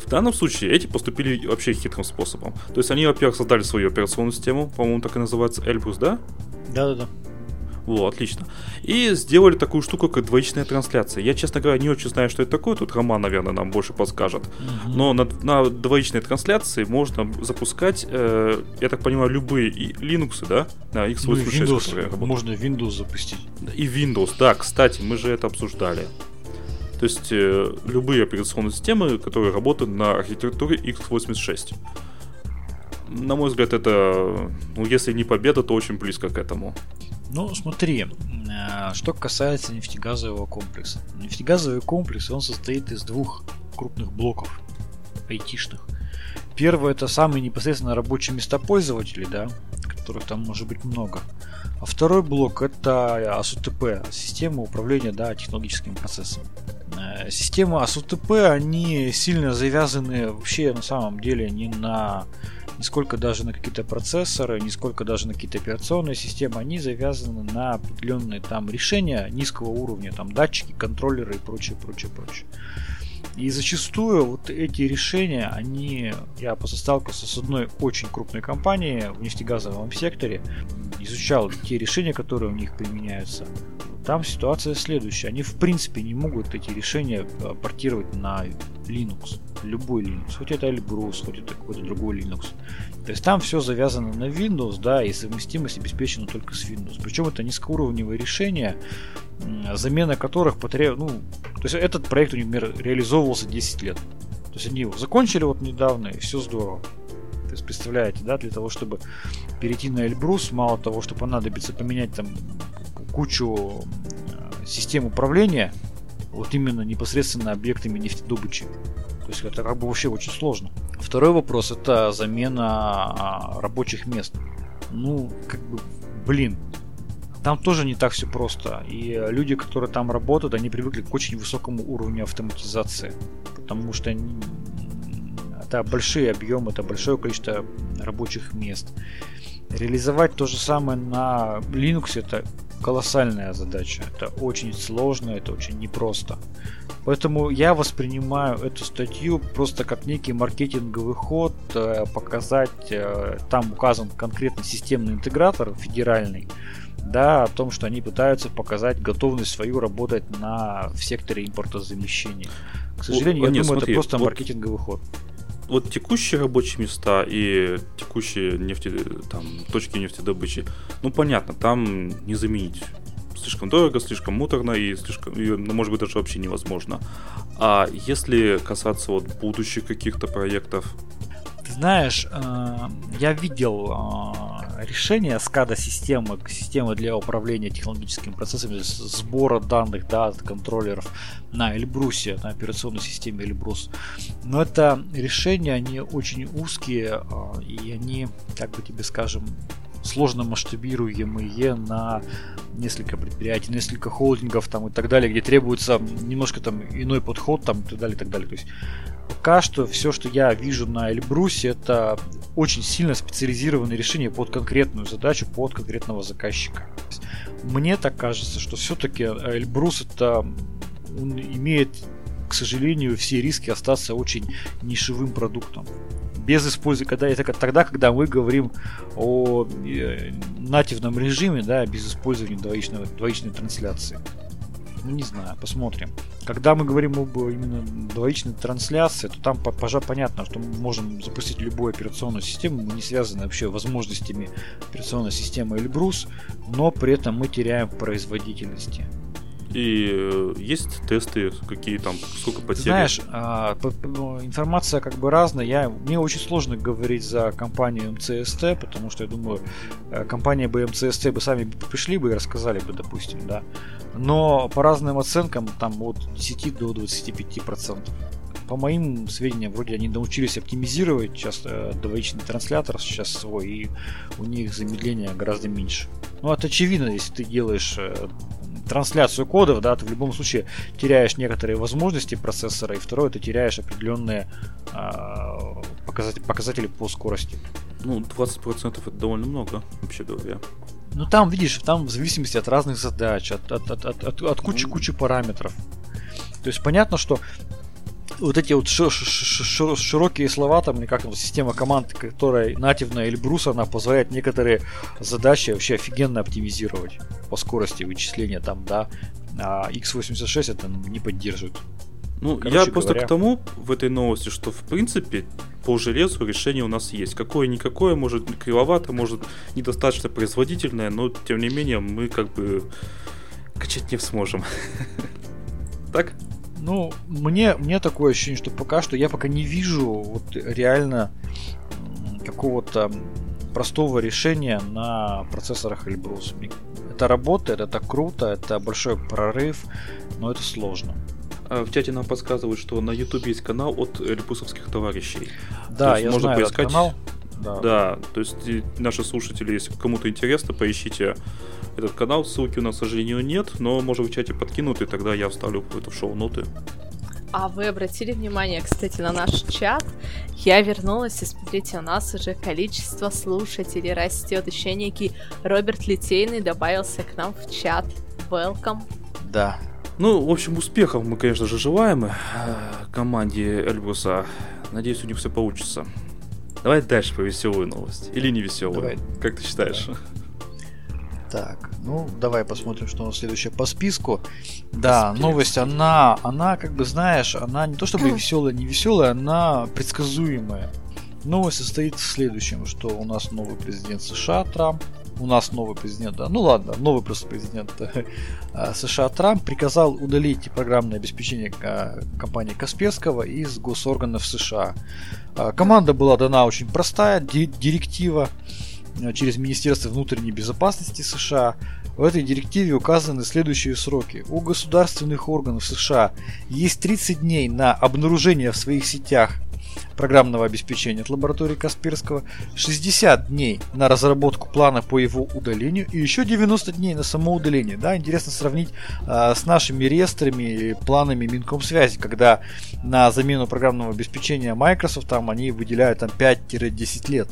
В данном случае эти поступили вообще хитрым способом. То есть они, во-первых, создали свою операционную систему, по-моему, так и называется Эльбрус, да? Да-да-да. Вот, отлично. И сделали такую штуку, как двоичная трансляция. Я, честно говоря, не очень знаю, что это такое. Тут Роман, наверное, нам больше подскажет. Угу. Но на, на двоичной трансляции можно запускать, э, я так понимаю, любые и Linux, да? На x86, ну, Windows, Можно Windows запустить. И Windows, да, кстати, мы же это обсуждали. То есть э, любые операционные системы, которые работают на архитектуре x86. На мой взгляд, это, ну, если не победа, то очень близко к этому. Ну, смотри, э, что касается нефтегазового комплекса. Нефтегазовый комплекс, он состоит из двух крупных блоков айтишных. Первый это самые непосредственно рабочие места пользователей, да, которых там может быть много. А второй блок это АСУТП, система управления да, технологическим процессом. Э, системы АСУТП, они сильно завязаны вообще на самом деле не на не сколько даже на какие-то процессоры, не сколько даже на какие-то операционные системы, они завязаны на определенные там решения низкого уровня, там датчики, контроллеры и прочее, прочее, прочее. И зачастую вот эти решения, они, я просто сталкивался с одной очень крупной компанией в нефтегазовом секторе, изучал те решения, которые у них применяются. Там ситуация следующая. Они в принципе не могут эти решения э, портировать на Linux. Любой Linux. Хоть это Elbrus, хоть это какой-то другой Linux. То есть там все завязано на Windows, да, и совместимость обеспечена только с Windows. Причем это низкоуровневые решения, замена которых потребует, ну, то есть этот проект, например, реализовывался 10 лет. То есть они его закончили вот недавно, и все здорово. То есть представляете, да, для того, чтобы перейти на Эльбрус, мало того, что понадобится поменять там кучу систем управления, вот именно непосредственно объектами нефтедобычи. То есть это как бы вообще очень сложно. Второй вопрос это замена а, рабочих мест. Ну, как бы, блин, там тоже не так все просто. И люди, которые там работают, они привыкли к очень высокому уровню автоматизации. Потому что это большие объемы, это большое количество рабочих мест. Реализовать то же самое на Linux это колоссальная задача. Это очень сложно, это очень непросто. Поэтому я воспринимаю эту статью просто как некий маркетинговый ход, э, показать, э, там указан конкретный системный интегратор федеральный, да, о том, что они пытаются показать готовность свою работать на в секторе импортозамещения. К сожалению, О, я нет, думаю, смотри, это просто вот, маркетинговый ход. Вот текущие рабочие места и текущие нефти, там, точки нефтедобычи, ну понятно, там не заменить слишком дорого, слишком муторно и слишком, и, ну, может быть, даже вообще невозможно. А если касаться вот будущих каких-то проектов, ты знаешь, э, я видел э, решение SCADA системы, системы для управления технологическими процессами, сбора данных да, от контроллеров на Эльбрусе, на операционной системе Эльбрус. Но это решения, они очень узкие, э, и они, как бы тебе скажем, сложно масштабируемые на несколько предприятий, несколько холдингов там и так далее, где требуется немножко там иной подход там и так далее, и так далее. То есть пока что все, что я вижу на Эльбрусе, это очень сильно специализированные решения под конкретную задачу, под конкретного заказчика. Мне так кажется, что все-таки Эльбрус это он имеет, к сожалению, все риски остаться очень нишевым продуктом без использования, когда это тогда, когда мы говорим о э, нативном режиме, да, без использования двоичного, двоичной трансляции. Ну, не знаю, посмотрим. Когда мы говорим об именно двоичной трансляции, то там пожа понятно, что мы можем запустить любую операционную систему, мы не связаны вообще возможностями операционной системы Эльбрус, но при этом мы теряем производительности. И э, есть тесты, какие там, сколько потерь? Знаешь, а, информация как бы разная. Я, мне очень сложно говорить за компанию МЦСТ, потому что я думаю, э, компания бы МЦСТ бы сами пришли бы и рассказали бы, допустим, да. Но по разным оценкам, там от 10 до 25 процентов по моим сведениям, вроде они научились оптимизировать сейчас э, двоичный транслятор сейчас свой, и у них замедление гораздо меньше. Ну, это очевидно, если ты делаешь трансляцию кодов, да, ты в любом случае теряешь некоторые возможности процессора, и второе, ты теряешь определенные э, показатели, показатели по скорости. Ну, 20% это довольно много, вообще говоря. Ну там, видишь, там в зависимости от разных задач, от, от, от, от, от, от кучи-кучи параметров. То есть понятно, что вот эти вот широкие слова, там, как там, система команд, которая нативная Эльбрус, она позволяет некоторые задачи вообще офигенно оптимизировать по скорости вычисления там, да, а x86 это не поддерживает. Ну, Короче я просто говоря... к тому в этой новости, что в принципе по железу решение у нас есть. Какое-никакое, может кривовато, может недостаточно производительное, но тем не менее мы как бы качать не сможем. Так? Ну, мне, мне такое ощущение, что пока что я пока не вижу вот реально какого-то простого решения на процессорах Эльбрус. Это работает, это круто, это большой прорыв, но это сложно. А в чате нам подсказывают, что на YouTube есть канал от эльбусовских товарищей. Да, я можно знаю поискать. Этот канал. Да. да, то есть наши слушатели, если кому-то интересно, поищите этот канал. Ссылки у нас, к сожалению, нет, но может в чате подкинут, и тогда я вставлю это в шоу-ноты. А вы обратили внимание, кстати, на наш чат? Я вернулась, и смотрите, у нас уже количество слушателей растет. Еще некий Роберт Литейный добавился к нам в чат. Welcome. Да, ну, в общем, успехов мы, конечно же, желаем э, команде Эльбуса. Надеюсь, у них все получится. Давай дальше по веселую новость. Или не веселую. Давай. Как ты считаешь? Да. Так, ну давай посмотрим, что у нас следующее по списку. Да, Список. новость, она, она, как бы знаешь, она не то чтобы веселая, не веселая, она предсказуемая. Новость состоит в следующем, что у нас новый президент США Трамп у нас новый президент, да, ну ладно, новый просто президент а, США Трамп приказал удалить программное обеспечение а, компании Касперского из госорганов США. А, команда была дана очень простая, директива через Министерство внутренней безопасности США. В этой директиве указаны следующие сроки. У государственных органов США есть 30 дней на обнаружение в своих сетях программного обеспечения от лаборатории Касперского, 60 дней на разработку плана по его удалению и еще 90 дней на само удаление. Да, интересно сравнить э, с нашими реестрами и планами Минкомсвязи, когда на замену программного обеспечения Microsoft там они выделяют там 5-10 лет.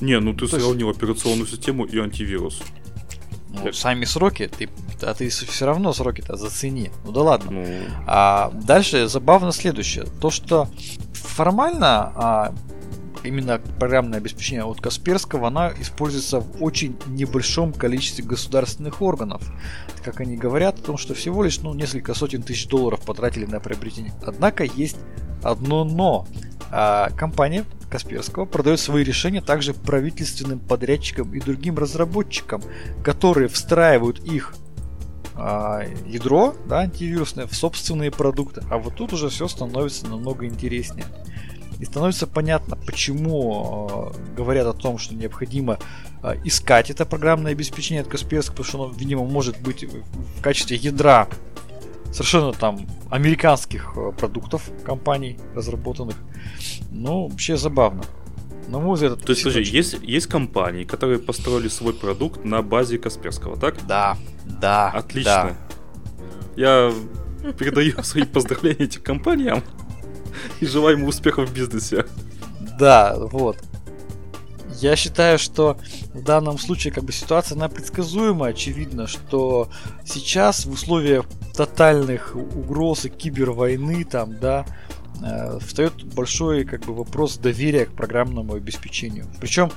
Не, ну ты То сравнил есть... операционную систему и антивирус. Ну, сами сроки, ты, а ты все равно сроки-то зацени. Ну да ладно. Ну... А дальше забавно следующее. То, что формально а, именно программное обеспечение от Касперского, она используется в очень небольшом количестве государственных органов. Как они говорят о том, что всего лишь ну, несколько сотен тысяч долларов потратили на приобретение. Однако есть одно но. А, компания Касперского продает свои решения также правительственным подрядчикам и другим разработчикам, которые встраивают их а, ядро да, антивирусное в собственные продукты. А вот тут уже все становится намного интереснее. И становится понятно, почему э, говорят о том, что необходимо э, искать это программное обеспечение от Касперского, потому что оно, видимо, может быть в качестве ядра совершенно там американских э, продуктов компаний разработанных. Ну, вообще забавно. На мой взгляд, То есть, слушай, есть, есть компании, которые построили свой продукт на базе Касперского, так? Да, да. Отлично. Да. Я передаю свои поздравления этим компаниям и желаю ему успехов в бизнесе. Да, вот. Я считаю, что в данном случае как бы ситуация она предсказуема. Очевидно, что сейчас в условиях тотальных угроз и кибервойны там, да, э, встает большой как бы вопрос доверия к программному обеспечению. Причем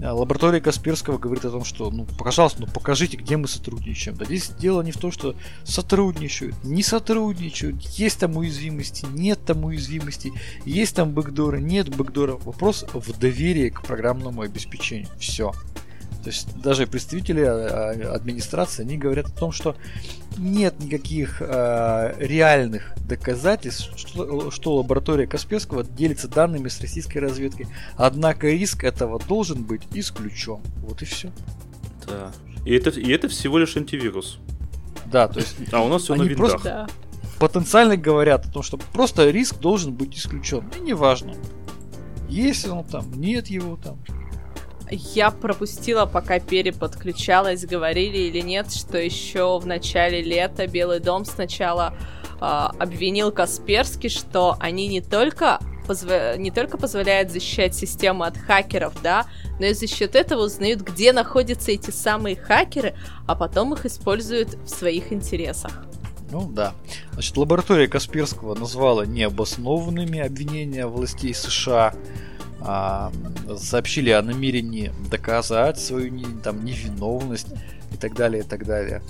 лаборатория Касперского говорит о том, что, ну, пожалуйста, ну покажите, где мы сотрудничаем. Да здесь дело не в том, что сотрудничают, не сотрудничают, есть там уязвимости, нет там уязвимости, есть там бэкдоры, нет бэкдора. Вопрос в доверии к программному обеспечению. Все. То есть даже представители а, а, администрации, они говорят о том, что нет никаких э, реальных доказательств, что, что лаборатория Касперского делится данными с российской разведкой. Однако риск этого должен быть исключен. Вот и все. Да. И это, и это всего лишь антивирус. Да, то есть... А у нас все на винтах. Просто потенциально говорят о том, что просто риск должен быть исключен. И неважно. Есть он там, нет его там. Я пропустила, пока переподключалась, говорили или нет, что еще в начале лета Белый дом сначала э, обвинил Касперский, что они не только позв... не только позволяет защищать систему от хакеров, да, но и за счет этого узнают, где находятся эти самые хакеры, а потом их используют в своих интересах. Ну да. Значит, лаборатория Касперского назвала необоснованными обвинения властей США. А, сообщили о намерении доказать свою там, невиновность и так далее, и так далее.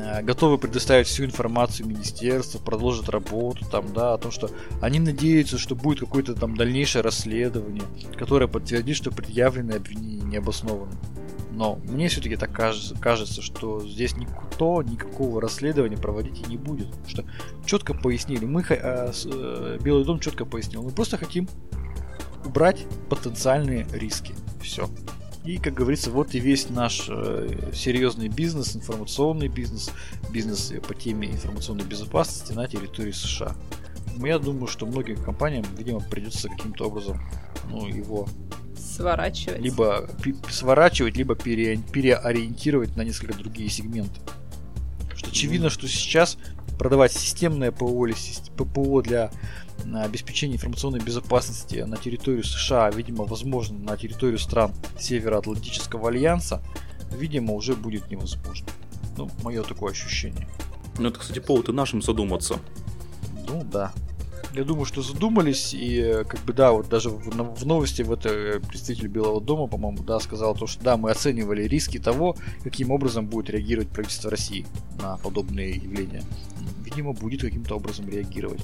А, готовы предоставить всю информацию министерству, продолжат работу там, да, о том, что они надеются, что будет какое-то там дальнейшее расследование, которое подтвердит, что предъявленные обвинения не обоснованы. Но мне все-таки так кажется, кажется, что здесь никто никакого расследования проводить и не будет. Что четко пояснили, мы, э, э, Белый дом четко пояснил, мы просто хотим убрать потенциальные риски. Все. И, как говорится, вот и весь наш э, серьезный бизнес, информационный бизнес, бизнес по теме информационной безопасности на территории США. Я думаю, что многим компаниям, видимо, придется каким-то образом ну, его Сворачивать. Либо сворачивать, либо пере, переориентировать на несколько другие сегменты. Что очевидно, что сейчас продавать системное ПО или ППО для обеспечения информационной безопасности на территорию США, видимо, возможно, на территорию стран Североатлантического альянса, видимо, уже будет невозможно. Ну, мое такое ощущение. Ну, это, кстати, повод и нашим задуматься. Ну, да я думаю, что задумались, и как бы да, вот даже в, в новости в это э, представитель Белого дома, по-моему, да, сказал то, что да, мы оценивали риски того, каким образом будет реагировать правительство России на подобные явления. Видимо, будет каким-то образом реагировать.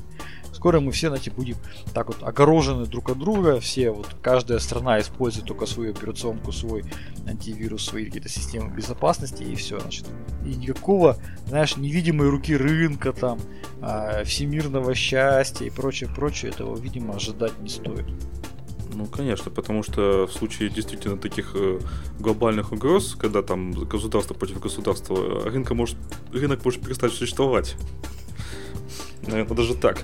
Скоро мы все, знаете, будем так вот огорожены друг от друга, все, вот каждая страна использует только свою операционку, свой антивирус, свои какие-то системы безопасности и все, значит. И никакого, знаешь, невидимой руки рынка там, а, всемирного счастья и прочее, прочее, этого, видимо, ожидать не стоит. Ну, конечно, потому что в случае действительно таких э, глобальных угроз, когда там государство против государства, рынка может, рынок может перестать существовать. Наверное, даже так.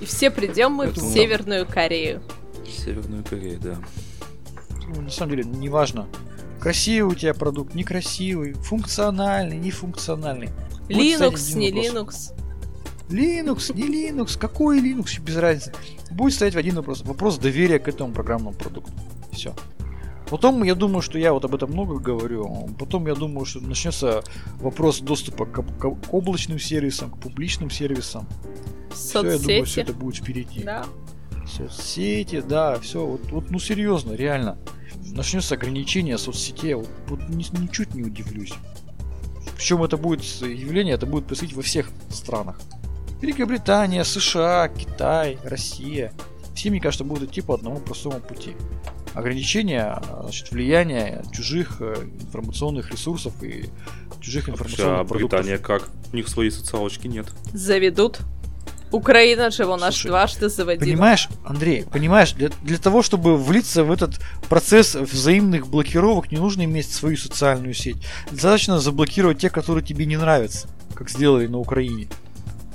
И все придем мы Поэтому... в Северную Корею. Северную Корею, да. Ну, на самом деле, неважно. Красивый у тебя продукт, некрасивый, функциональный, нефункциональный. Linux, не Linux. Linux, не Linux, какой Linux, без разницы. Будет стоять в один вопрос. Вопрос доверия к этому программному продукту. Все. Потом я думаю, что я вот об этом много говорю. Потом я думаю, что начнется вопрос доступа к, к, к облачным сервисам, к публичным сервисам. Все, я думаю, все это будет впереди. Да. Соцсети, да, все. Вот, вот, ну серьезно, реально. Начнется ограничение соцсетей, вот, вот ничуть не удивлюсь. Причем это будет явление, это будет происходить во всех странах. Великобритания, США, Китай, Россия. Все, мне кажется, будут идти по одному простому пути. Ограничение значит, влияния чужих э, информационных ресурсов и чужих информационных а продуктов. Британия как? У них своей социалочки нет. Заведут. Украина же его наш дважды заводила. Понимаешь, Андрей, понимаешь, для, для того, чтобы влиться в этот процесс взаимных блокировок, не нужно иметь свою социальную сеть. Достаточно заблокировать те, которые тебе не нравятся, как сделали на Украине.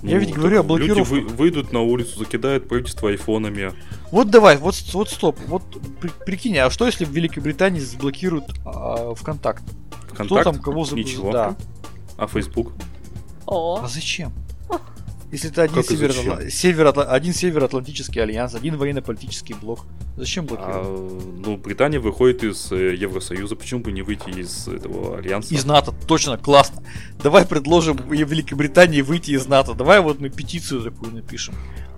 Я ну, ведь говорю о блокировке. Люди вы, выйдут на улицу, закидают правительство айфонами. Вот давай, вот, вот стоп. Вот при, прикинь, а что если в Великобритании заблокируют а, ВКонтакт? ВКонтакт? Кто там кого заблокирует? Ничего. Да. А Facebook? О. А зачем? Если это один, север, север, один североатлантический альянс, один военно-политический блок, зачем блокировать? А, ну, Британия выходит из э, Евросоюза, почему бы не выйти из этого альянса? Из НАТО, точно, классно. Давай предложим Великобритании выйти из НАТО. Давай вот мы петицию такую напишем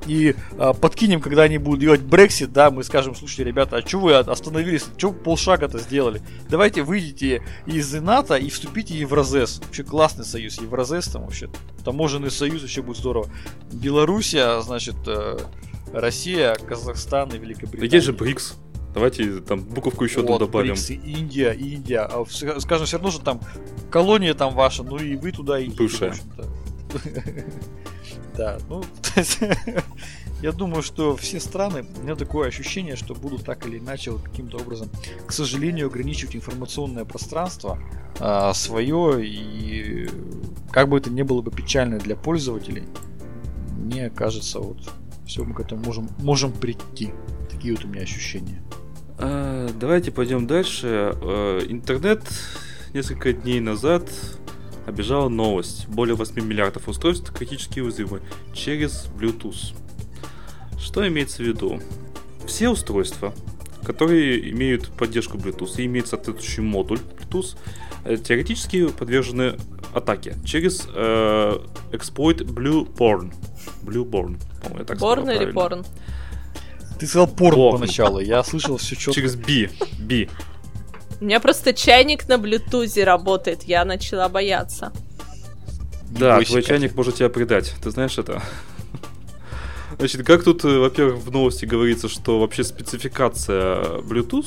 и а, подкинем, когда они будут делать Брексит, да, мы скажем, слушайте, ребята, а что вы остановились, что полшага-то сделали? Давайте выйдите из НАТО и вступите в Евразес. Вообще классный союз, Евразес там вообще, таможенный союз вообще будет здорово. Белоруссия, значит, э, Россия, Казахстан и Великобритания. Да есть же БРИКС. Давайте там буковку еще вот, добавим. БРИКС, Индия, Индия. А, скажем, все равно же там колония там ваша, ну и вы туда идите. Бывшая. Да, ну, я думаю, что все страны, у меня такое ощущение, что будут так или иначе вот каким-то образом, к сожалению, ограничивать информационное пространство а, свое, и как бы это ни было бы печально для пользователей, мне кажется, вот все мы к этому можем, можем прийти. Такие вот у меня ощущения. А, давайте пойдем дальше. А, интернет несколько дней назад обижала новость. Более 8 миллиардов устройств критически уязвимы через Bluetooth. Что имеется в виду? все устройства, которые имеют поддержку Bluetooth и имеют соответствующий модуль Bluetooth, э, теоретически подвержены атаке через э, exploit Blueborn. Blueborn, по-моему, я так Born или Porn? Ты сказал порн поначалу, я слышал все четко. Через B. B. У меня просто чайник на блютузе работает, я начала бояться. Да, твой чайник может тебя предать. Ты знаешь это? Значит, как тут, э, во-первых, в новости говорится, что вообще спецификация Bluetooth,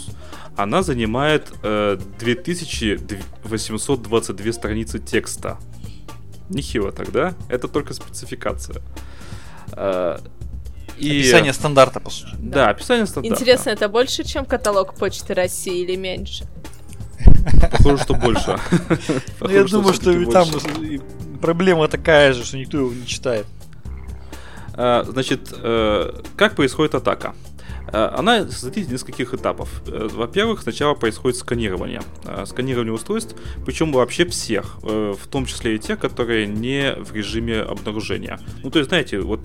она занимает э, 2822 страницы текста. Нехило тогда, это только спецификация. Э, и... Описание стандарта, по сути. Да, да, описание стандарта. Интересно, это больше, чем каталог Почты России или меньше? Похоже, что больше. Ну, я думаю, что там проблема такая же, что никто его не читает. А, значит, э, как происходит атака? Э, она состоит из нескольких этапов. Э, во-первых, сначала происходит сканирование. Сканирование устройств, причем вообще всех, в том числе и тех, которые не в режиме обнаружения. Ну, то есть, знаете, вот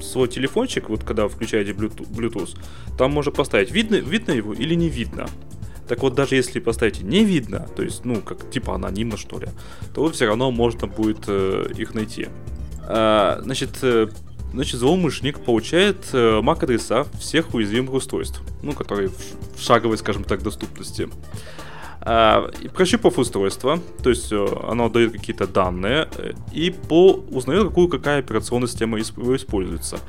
свой телефончик, вот когда включаете Bluetooth, там можно поставить, видно, видно его или не видно. Так вот, даже если поставите не видно, то есть, ну, как типа анонимно, что ли, то все равно можно будет э, их найти. А, значит, э, значит, злоумышленник получает э, MAC-адреса всех уязвимых устройств, ну, которые в, шаговой, скажем так, доступности. А, и прощупав устройство, то есть э, оно дает какие-то данные э, и по узнает, какую какая операционная система используется.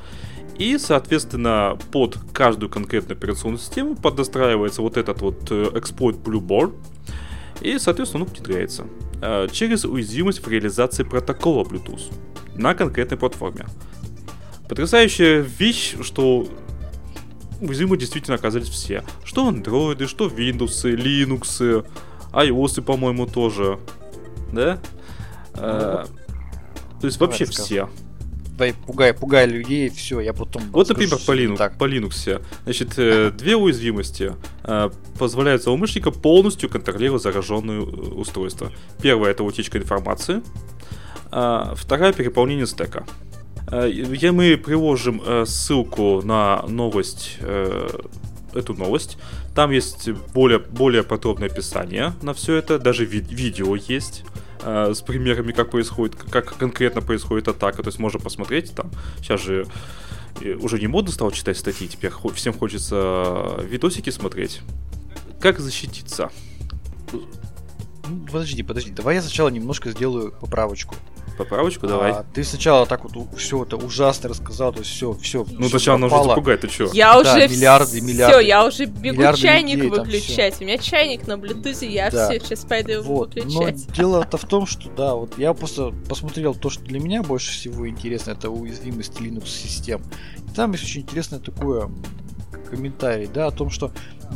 И, соответственно, под каждую конкретную операционную систему подостраивается вот этот вот э, exploit Blueboard, и, соответственно, он внедряется через уязвимость в реализации протокола Bluetooth на конкретной платформе. Потрясающая вещь, что уязвимы действительно оказались все. Что андроиды, что Windows, Linux, iOS, по-моему, тоже. Да? Ну, а, то есть вообще все дай пугай, пугай людей, все, я потом... Вот, например, по Linux, так. по Linux. Значит, э, две уязвимости э, позволяют злоумышленника полностью контролировать зараженное э, устройство. Первое это утечка информации, а вторая переполнение стека. Я, мы приложим ссылку на новость, эту новость. Там есть более, более подробное описание на все это, даже ви- видео есть. Э, с примерами, как происходит, как конкретно происходит атака. То есть можно посмотреть там. Сейчас же э, уже не модно стало читать статьи, теперь всем хочется видосики смотреть. Как защититься? Подожди, подожди, давай я сначала немножко сделаю поправочку. Поправочку давай. А, ты сначала так вот все это ужасно рассказал, то есть все, все. Ну сначала нужно запугать, ты что? Я да, уже миллиарды, миллиарды. Все, я уже бегу миллиарды чайник людей, выключать. У меня чайник на блютузе, я да. все сейчас пойду его вот. выключать. Но дело-то в том, что да, вот я просто посмотрел то, что для меня больше всего интересно, это уязвимость Linux систем. И там есть очень интересное такое комментарий, да, о том, что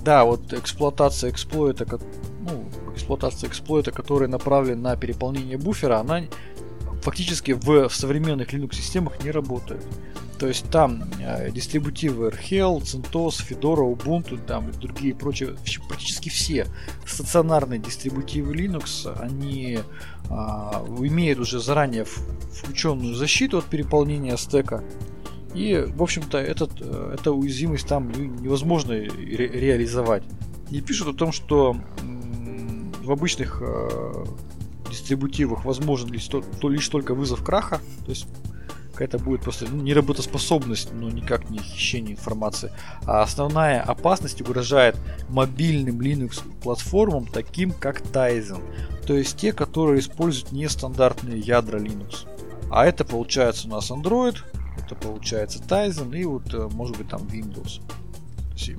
да, вот эксплуатация эксплойта, ну, эксплуатация эксплойта, который направлен на переполнение буфера, она фактически в, современных Linux системах не работают. То есть там э, дистрибутивы RHEL, CentOS, Fedora, Ubuntu, там и другие прочие, практически все стационарные дистрибутивы Linux, они э, имеют уже заранее включенную защиту от переполнения стека. И, в общем-то, этот, э, эта уязвимость там невозможно ре- реализовать. И пишут о том, что в обычных э, дистрибутивах возможен лишь, то, то лишь только вызов краха, то есть какая-то будет просто ну, неработоспособность, но никак не хищение информации. А основная опасность угрожает мобильным Linux платформам, таким как Tizen, то есть те, которые используют нестандартные ядра Linux. А это получается у нас Android, это получается Tizen и вот э, может быть там Windows.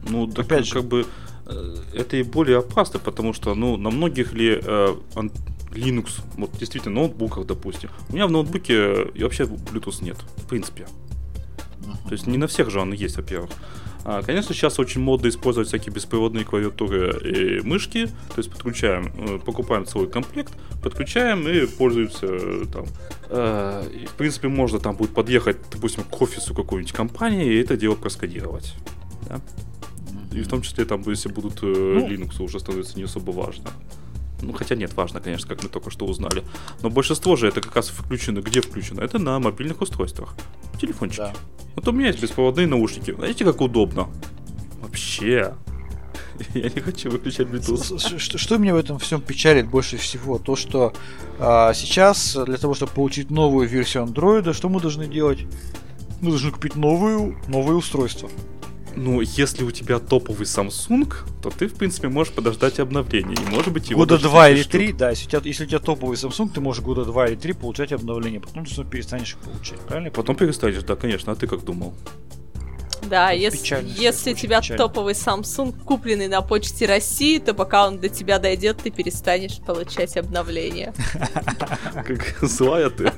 Ну, так опять же, как бы э, это и более опасно, потому что, ну, на многих ли э, Linux, вот действительно ноутбуках, допустим. У меня в ноутбуке и вообще Bluetooth нет, в принципе. То есть не на всех же он есть, во-первых. А, конечно, сейчас очень модно использовать всякие беспроводные клавиатуры и мышки. То есть подключаем, э, покупаем свой комплект, подключаем и пользуемся э, там. Э, и, в принципе, можно там будет подъехать, допустим, к офису какой-нибудь компании и это дело просканировать. Да? И в том числе там, если будут ну, Linux, уже становится не особо важно. Ну, хотя нет, важно, конечно, как мы только что узнали. Но большинство же это как раз включено. Где включено? Это на мобильных устройствах. Телефончики. Да. Вот у меня есть беспроводные наушники. Знаете, как удобно? Вообще. Я не хочу выключать Bluetooth. Что, что меня в этом всем печалит больше всего? То, что а, сейчас для того, чтобы получить новую версию андроида, что мы должны делать? Мы должны купить новую, новое устройство. Ну, если у тебя топовый Samsung, то ты, в принципе, можешь подождать обновление. И, может быть, его Года два или три, да. Если у, тебя, если у тебя топовый Samsung, ты можешь года два или три получать обновление. Потом ты перестанешь их получать, правильно? Потом перестанешь, да, конечно. А ты как думал? Да, если, если у тебя печально. топовый Samsung, купленный на почте России, то пока он до тебя дойдет, ты перестанешь получать обновления. Как злая ты.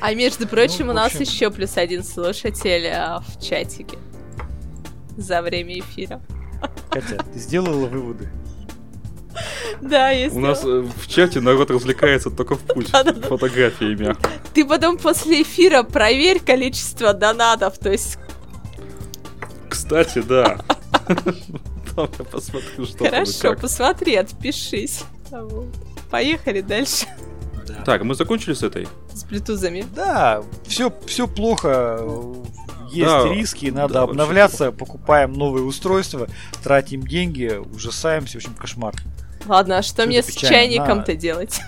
А между прочим, ну, у нас еще плюс один слушатель а, в чатике за время эфира. Катя, ты сделала выводы? Да, есть. У нас э, в чате народ развлекается только в путь фотографиями. Ты потом после эфира проверь количество донатов, то есть... Кстати, да. Там я посмотрю, что Хорошо, посмотри, отпишись. Поехали дальше. Так, мы закончили с этой? С блютузами. Да, все, все плохо. Есть да, риски, надо да, обновляться, покупаем новые устройства, тратим деньги, ужасаемся, в общем, кошмар. Ладно, а что Все мне с чайником-то делать?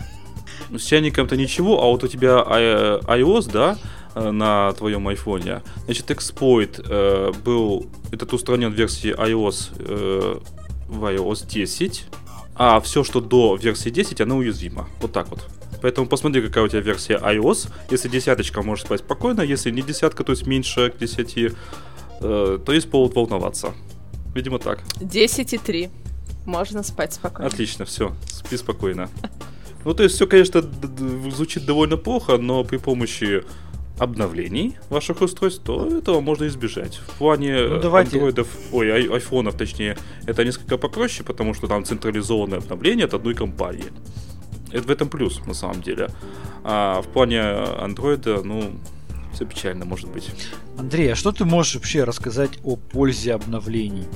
Ну, с чайником-то ничего, а вот у тебя iOS, да, э, на твоем айфоне. Значит, Exploit э, был этот устранен в версии iOS э, в iOS 10, а все, что до версии 10, оно уязвимо. Вот так вот. Поэтому посмотри, какая у тебя версия iOS. Если десяточка, можешь спать спокойно. Если не десятка, то есть меньше к 10, э, то есть повод волноваться. Видимо, так. 10,3. Можно спать спокойно. Отлично, все, спи спокойно. Ну, то есть все, конечно, звучит довольно плохо, но при помощи обновлений ваших устройств, то этого можно избежать. В плане ну, давайте. андроидов, ой, ай, айфонов, точнее, это несколько попроще, потому что там централизованное обновление от одной компании. Это в этом плюс, на самом деле. А в плане андроида, ну, все печально, может быть. Андрей, а что ты можешь вообще рассказать о пользе обновлений?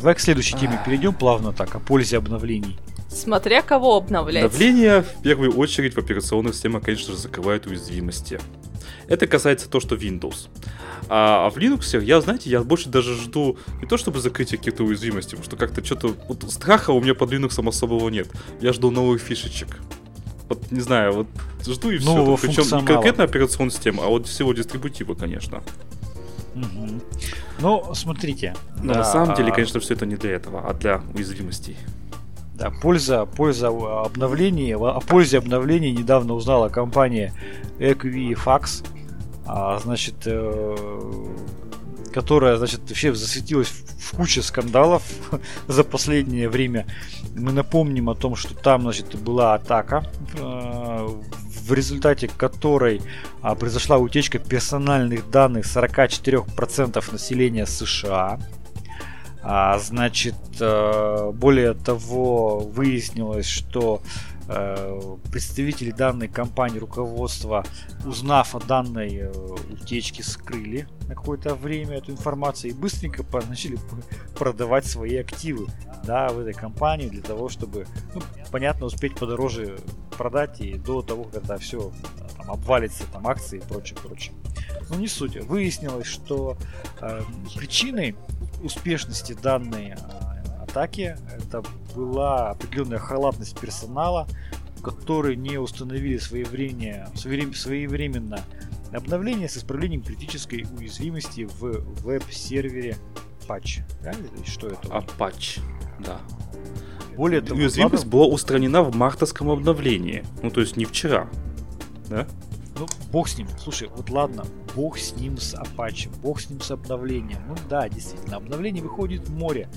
Давай к следующей теме перейдем плавно так, о пользе обновлений. Смотря кого обновлять. Обновления, в первую очередь, в операционных системах, конечно же, закрывают уязвимости. Это касается то, что Windows. А, а в Linux, я, знаете, я больше даже жду не то чтобы закрытие каких-то уязвимостей, потому что как-то что-то... Вот страха у меня под Linux особого нет. Я жду новых фишечек. Вот, не знаю, вот жду и все. Причем не конкретно операционная система, а вот всего дистрибутива, конечно. Угу. Ну, смотрите. Но да, на самом деле, конечно, все это не для этого, а для уязвимостей. Да, польза, польза обновлений. О пользе обновлений недавно узнала компания Equifax. А, значит, э, которая, значит, вообще засветилась в куче скандалов за последнее время. Мы напомним о том, что там, значит, была атака э, в результате которой а, произошла утечка персональных данных 44% населения США. А, значит, э, более того, выяснилось, что представители данной компании, руководства, узнав о данной э, утечке, скрыли на какое-то время эту информацию и быстренько начали продавать свои активы да, в этой компании для того, чтобы, ну, понятно, успеть подороже продать и до того, когда все там, обвалится, там акции и прочее, прочее. Но не суть. Выяснилось, что э, причиной успешности данной э, атаки это была определенная халатность персонала, которые не установили своевременно, своевременно обновление с исправлением критической уязвимости в веб-сервере Apache. Да? Что это? Apache, да. Более того, уязвимость была устранена в мартовском обновлении. Ну, то есть не вчера. Да? Ну, бог с ним. Слушай, вот ладно, бог с ним с Apache, бог с ним с обновлением. Ну да, действительно, обновление выходит в море.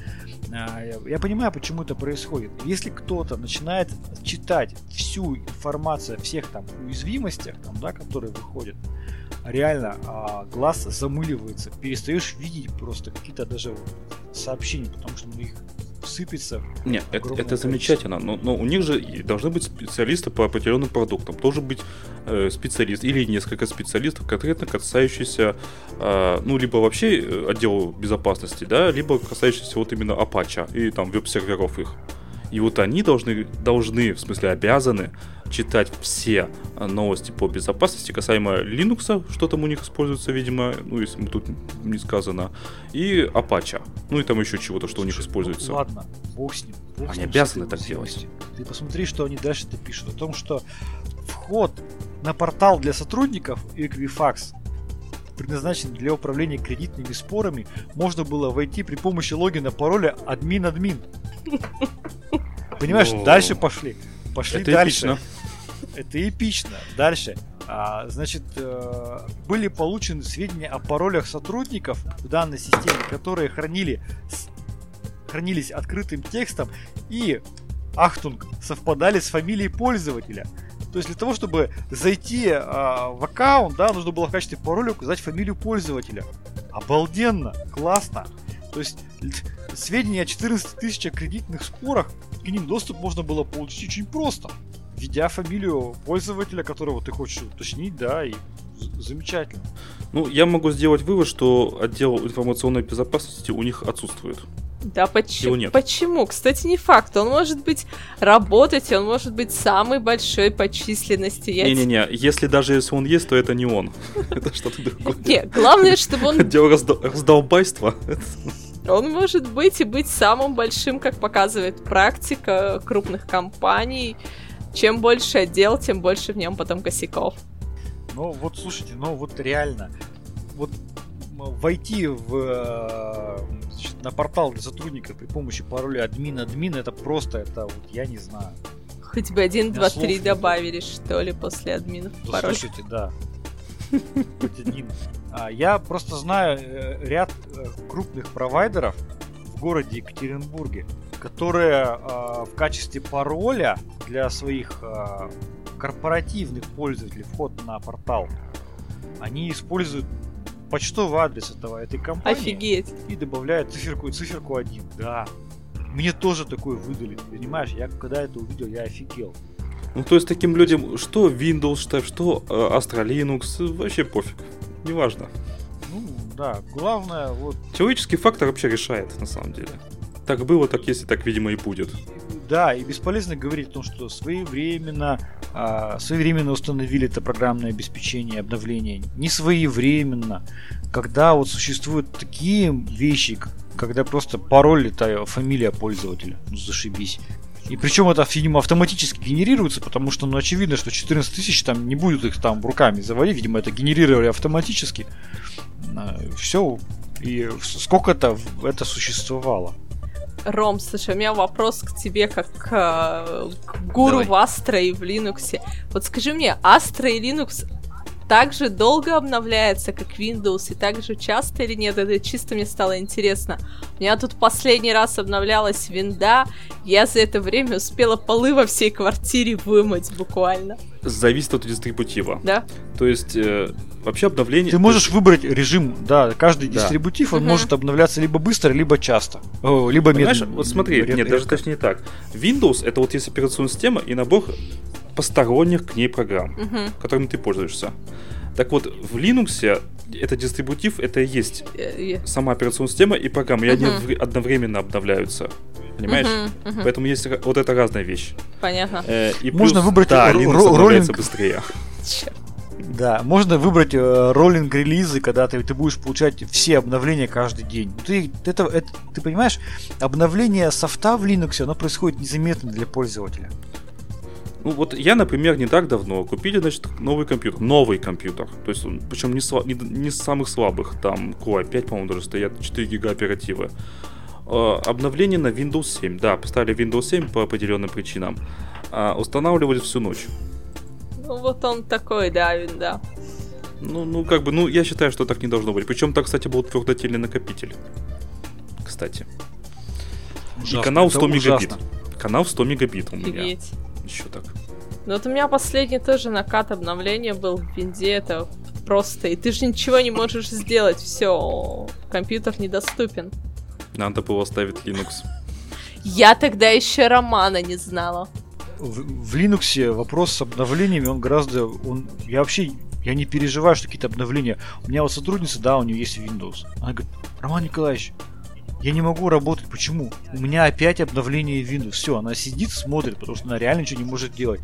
А, я понимаю, почему это происходит. Если кто-то начинает читать всю информацию о всех там уязвимостях, там, да, которые выходят, реально а, глаз замыливается, перестаешь видеть просто какие-то даже сообщения, потому что ну, их сыпется. Нет, это, это замечательно, но, но у них же должны быть специалисты по определенным продуктам. Должен быть э, специалист или несколько специалистов, конкретно касающиеся, э, ну, либо вообще э, отдела безопасности, да, либо касающиеся вот именно Apache и там веб-серверов их. И вот они должны, должны, в смысле обязаны, читать все а, новости по безопасности касаемо Linux, что там у них используется, видимо, ну, если тут не сказано, и Apache. Ну и там еще чего-то, что Слушай, у них используется. Ну, ладно, бог с ним. Бог они с ним, обязаны так делать. Ты посмотри, что они дальше-то пишут. О том, что вход на портал для сотрудников Equifax предназначен для управления кредитными спорами, можно было войти при помощи логина пароля админ-админ. Понимаешь, дальше пошли. Пошли Это дальше. Эпично. Это эпично. Дальше. А, значит, э, были получены сведения о паролях сотрудников в данной системе, которые хранили, с, хранились открытым текстом и, ахтунг, совпадали с фамилией пользователя. То есть для того, чтобы зайти э, в аккаунт, да, нужно было в качестве пароля указать фамилию пользователя. Обалденно, классно. То есть сведения о 14 тысяч кредитных спорах, к ним доступ можно было получить очень просто введя фамилию пользователя, которого ты хочешь уточнить, да, и замечательно. Ну, я могу сделать вывод, что отдел информационной безопасности у них отсутствует. Да почему? Нет. Почему? Кстати, не факт. Он может быть работать, он может быть самый большой по численности. Не-не-не, если даже если он есть, то это не он. Это что-то другое. Не, главное, чтобы он... Отдел раздолбайства. Он может быть и быть самым большим, как показывает практика крупных компаний. Чем больше отдел, тем больше в нем потом косяков. Ну вот слушайте, ну вот реально, вот войти в, э, значит, на портал для сотрудника при помощи пароля админ админ это просто это вот я не знаю. Хоть бы один, два, три добавили, что ли, после админов да, пароль. Слушайте, да. Хоть один. А, я просто знаю э, ряд э, крупных провайдеров в городе Екатеринбурге, которые э, в качестве пароля для своих э, корпоративных пользователей вход на портал, они используют почтовый адрес этого этой компании. Офигеть. И добавляют циферку, циферку 1. Да. Мне тоже такое выдали. Понимаешь, я когда это увидел, я офигел. Ну, то есть таким людям, что Windows, что, что э, Astra Linux, вообще пофиг. Неважно. Ну, да, главное, вот... Человеческий фактор вообще решает, на самом деле так было, так есть и так, видимо, и будет. Да, и бесполезно говорить о том, что своевременно, а, своевременно установили это программное обеспечение, обновление. Не своевременно. Когда вот существуют такие вещи, когда просто пароль это фамилия пользователя. Ну зашибись. И причем это, видимо, автоматически генерируется, потому что, ну, очевидно, что 14 тысяч там не будут их там руками заводить, видимо, это генерировали автоматически. А, Все. И сколько-то это существовало. Ром, слушай, у меня вопрос к тебе как к, к гуру Давай. в Astra и в Linux. Вот скажи мне, Astra и Linux так же долго обновляется, как Windows, и так же часто или нет? Это чисто мне стало интересно. У меня тут последний раз обновлялась винда, я за это время успела полы во всей квартире вымыть буквально. Зависит от дистрибутива. Да. То есть, э, вообще обновление... Ты можешь выбрать режим, да, каждый да. дистрибутив, он угу. может обновляться либо быстро, либо часто. О, либо медленно. Вот смотри, ред, нет, редко. даже точнее так. Windows это вот есть операционная система и набор посторонних к ней программ, угу. которыми ты пользуешься. Так вот, в Linux это дистрибутив, это и есть yeah. сама операционная система и программа, и uh-huh. они одновременно обновляются. Понимаешь? Uh-huh, uh-huh. Поэтому есть вот это разная вещь. Понятно. Э, и плюс, можно выбрать да, р- Linux р- роллинг... быстрее. Да, можно выбрать э, роллинг релизы, когда ты, ты будешь получать все обновления каждый день. Ты, это, это, ты понимаешь, обновление софта в Linux, оно происходит незаметно для пользователя. Ну вот я, например, не так давно купили, значит, новый компьютер. Новый компьютер. То есть, причем не, сла- не, не самых слабых. Там Core 5, по-моему, даже стоят 4 гига оперативы. Э, обновление на Windows 7. Да, поставили Windows 7 по определенным причинам. Э, устанавливали всю ночь. Ну вот он такой, да, да. Ну, ну, как бы, ну, я считаю, что так не должно быть. Причем так, кстати, был твердотельный накопитель. Кстати. Ужасно, И канал 100 мегабит. Канал 100 мегабит у меня. Офигеть еще так. Ну вот у меня последний тоже накат обновления был в винде, это просто. И ты же ничего не можешь сделать, все, компьютер недоступен. Надо было ставить Linux. Я тогда еще Романа не знала. В, в Linux вопрос с обновлениями, он гораздо... Он, я вообще я не переживаю, что какие-то обновления. У меня вот сотрудница, да, у нее есть Windows. Она говорит, Роман Николаевич, Я не могу работать. Почему? У меня опять обновление Windows. Все, она сидит, смотрит, потому что она реально ничего не может делать.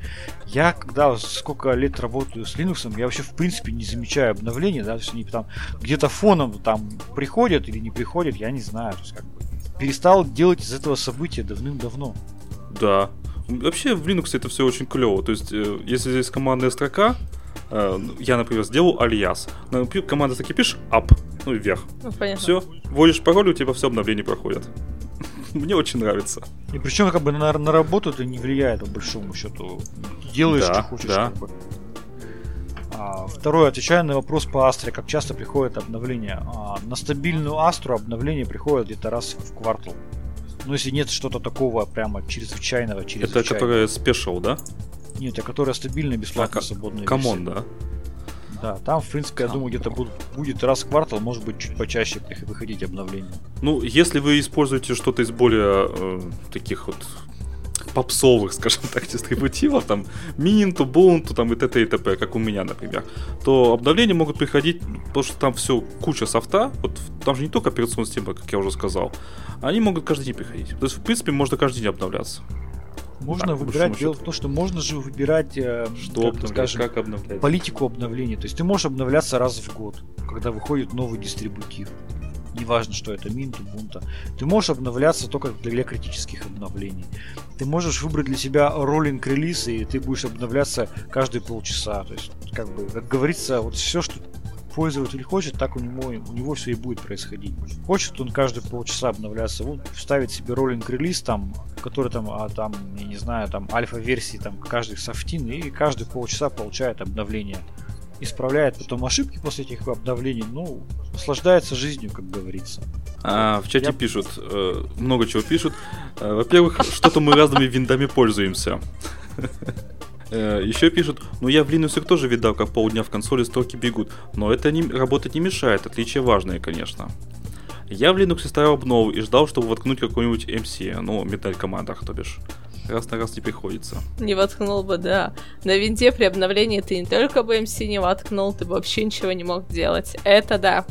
Я, когда сколько лет работаю с Linux, я вообще в принципе не замечаю обновления, да, то есть они там где-то фоном там приходят или не приходят, я не знаю. То есть как бы перестал делать из этого события давным-давно. Да. Вообще в Linux это все очень клево. То есть, э, если здесь командная строка, я, например, сделал альяс. Команда таки пишешь up, ну вверх. Ну, понятно. Все, вводишь пароль, у тебя все обновления проходят. Мне очень нравится. И причем как бы на, на работу это не влияет, по большому счету. Делаешь, да, что хочешь. Да. Как бы. а, второе, отвечая на вопрос по Астре, как часто приходит обновление. А, на стабильную Астру обновление приходит где-то раз в квартал. Ну, если нет что-то такого прямо чрезвычайного, чрезвычайного. Это которая special, да? Нет, а которая стабильная, бесплатная, а, свободная. Common, да? Да, там, в принципе, я думаю, где-то будет, будет раз в квартал, может быть, чуть почаще выходить обновления. Ну, если вы используете что-то из более э, таких вот попсовых, скажем так, дистрибутивов, там, Минту, Бунту, там, и т.т. и т.п., как у меня, например, то обновления могут приходить, потому что там все куча софта, вот там же не только операционная система, как я уже сказал, они могут каждый день приходить. То есть, в принципе, можно каждый день обновляться. Можно так, выбирать, дело в том, что можно же выбирать, э, что как, скажем, как обновлять. политику обновления. То есть ты можешь обновляться раз в год, когда выходит новый дистрибутив. Неважно, что это Mint, Ubuntu. Ты можешь обновляться только для критических обновлений. Ты можешь выбрать для себя роллинг релиз, и ты будешь обновляться каждые полчаса. То есть, как бы, как говорится, вот все, что пользователь хочет, так у него, у него все и будет происходить. Хочет он каждые полчаса обновляться, вот вставить себе роллинг релиз там, который там, а, там, я не знаю, там альфа-версии, там каждый софтин, и каждые полчаса получает обновление. Исправляет потом ошибки после этих обновлений, ну, наслаждается жизнью, как говорится. А, в чате Я... пишут, э, много чего пишут. Э, во-первых, что-то мы разными виндами пользуемся. Э, Еще пишут, ну я в Linux тоже видал, как полдня в консоли строки бегут, но это не, работать не мешает, отличие важное, конечно. Я в Linux ставил обнову и ждал, чтобы воткнуть какой-нибудь MC, ну, металл командах, то бишь. Раз на раз не приходится. Не воткнул бы, да. На винде при обновлении ты не только бы MC не воткнул, ты бы вообще ничего не мог делать. Это да.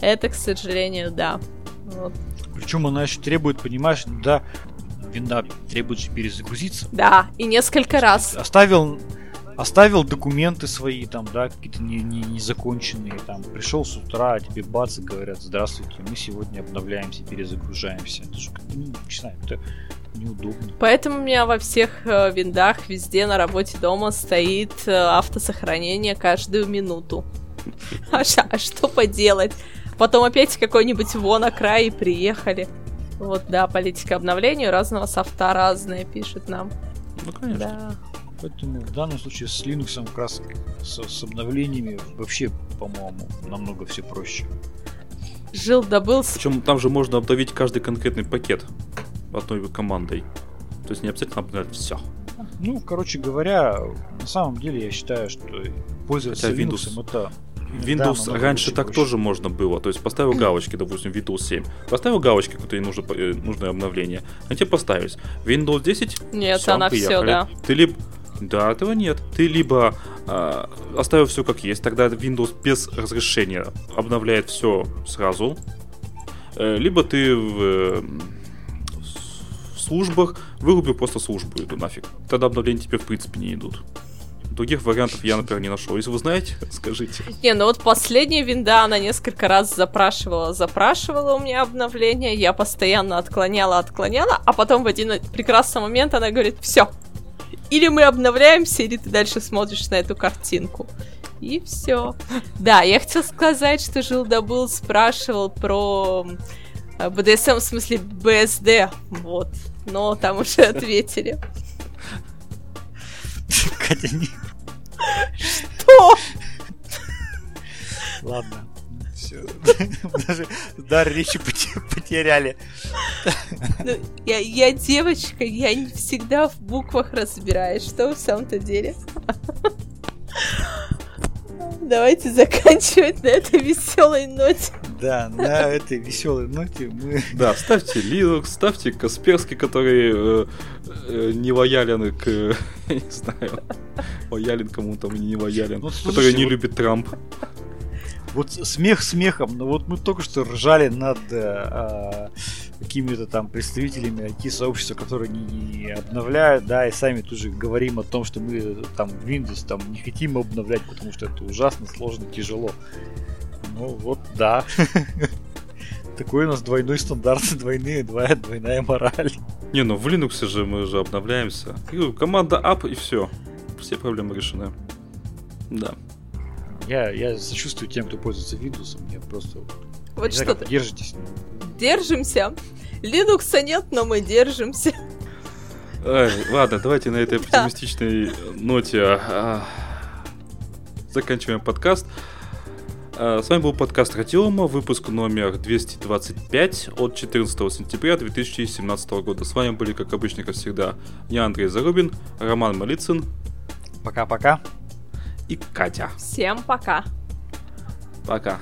Это, к сожалению, да. Вот. Причем она еще требует, понимаешь, да, винда требует перезагрузиться. Да, и несколько раз. Оставил, оставил документы свои там, да, какие-то не, не, незаконченные, там, пришел с утра, а тебе бац и говорят, здравствуйте, мы сегодня обновляемся, перезагружаемся. Это же, ну, не знаю, это неудобно. Поэтому у меня во всех э, виндах везде на работе дома стоит э, автосохранение каждую минуту. А, а что поделать? Потом опять какой-нибудь вон край и приехали. Вот, да, политика обновления разного софта разная, пишет нам. Ну, конечно. Да. Поэтому в данном случае с Linux как раз с, с обновлениями вообще, по-моему, намного все проще. Жил добыл. Причем там же можно обновить каждый конкретный пакет одной командой. То есть не обязательно обновлять все. Ну, короче говоря, на самом деле я считаю, что пользоваться Хотя Windows, Linux это Windows да, раньше так больше. тоже можно было. То есть поставил галочки, допустим, Windows 7. Поставил галочки, какое-то нужно, э, нужное обновление. А тебе поставить. Windows 10? Нет, все, она приехали. все, да. Ты либо... Да, этого нет. Ты либо э, оставил все как есть, тогда Windows без разрешения обновляет все сразу. Э, либо ты в, э, в службах вырубил просто службу эту нафиг. Тогда обновления тебе в принципе не идут. Других вариантов я, например, не нашел. Если вы знаете, скажите. Не, ну вот последняя винда, она несколько раз запрашивала, запрашивала у меня обновление, я постоянно отклоняла, отклоняла, а потом в один прекрасный момент она говорит, все, или мы обновляемся, или ты дальше смотришь на эту картинку. И все. Да, я хотела сказать, что Жил Добыл спрашивал про БДСМ, в смысле БСД, вот. Но там уже ответили. Катя. Что? Ладно. Все. Даже дар речи потеряли. Ну, я, я девочка, я не всегда в буквах разбираюсь. Что в самом-то деле? Давайте заканчивать на этой веселой ноте. Да, на этой веселой ноте мы... Да, ставьте Linux, ставьте Касперский, который э, э, не лоялен к... Я не знаю, лоялен кому-то, не лоялен, ну, слушай, который не вот... любит Трамп. Вот смех смехом, но вот мы только что ржали над э, какими-то там представителями IT-сообщества, которые не, не обновляют, да, и сами тут же говорим о том, что мы там Windows там не хотим обновлять, потому что это ужасно сложно, тяжело. Ну вот, да. Такой у нас двойной стандарт, двойные, двоя, двойная мораль. Не, ну в Linux же мы же обновляемся. Команда up и все. Все проблемы решены. Да. Я, я сочувствую тем, кто пользуется Windows. Мне просто... Вот что ты... Держитесь. Держимся. Linux нет, но мы держимся. Ай, ладно, давайте на этой оптимистичной ноте а, заканчиваем подкаст. А, с вами был подкаст Радиома, выпуск номер 225 от 14 сентября 2017 года. С вами были, как обычно, как всегда, я Андрей Зарубин, Роман Малицын. Пока-пока. И Катя. Всем пока. Пока.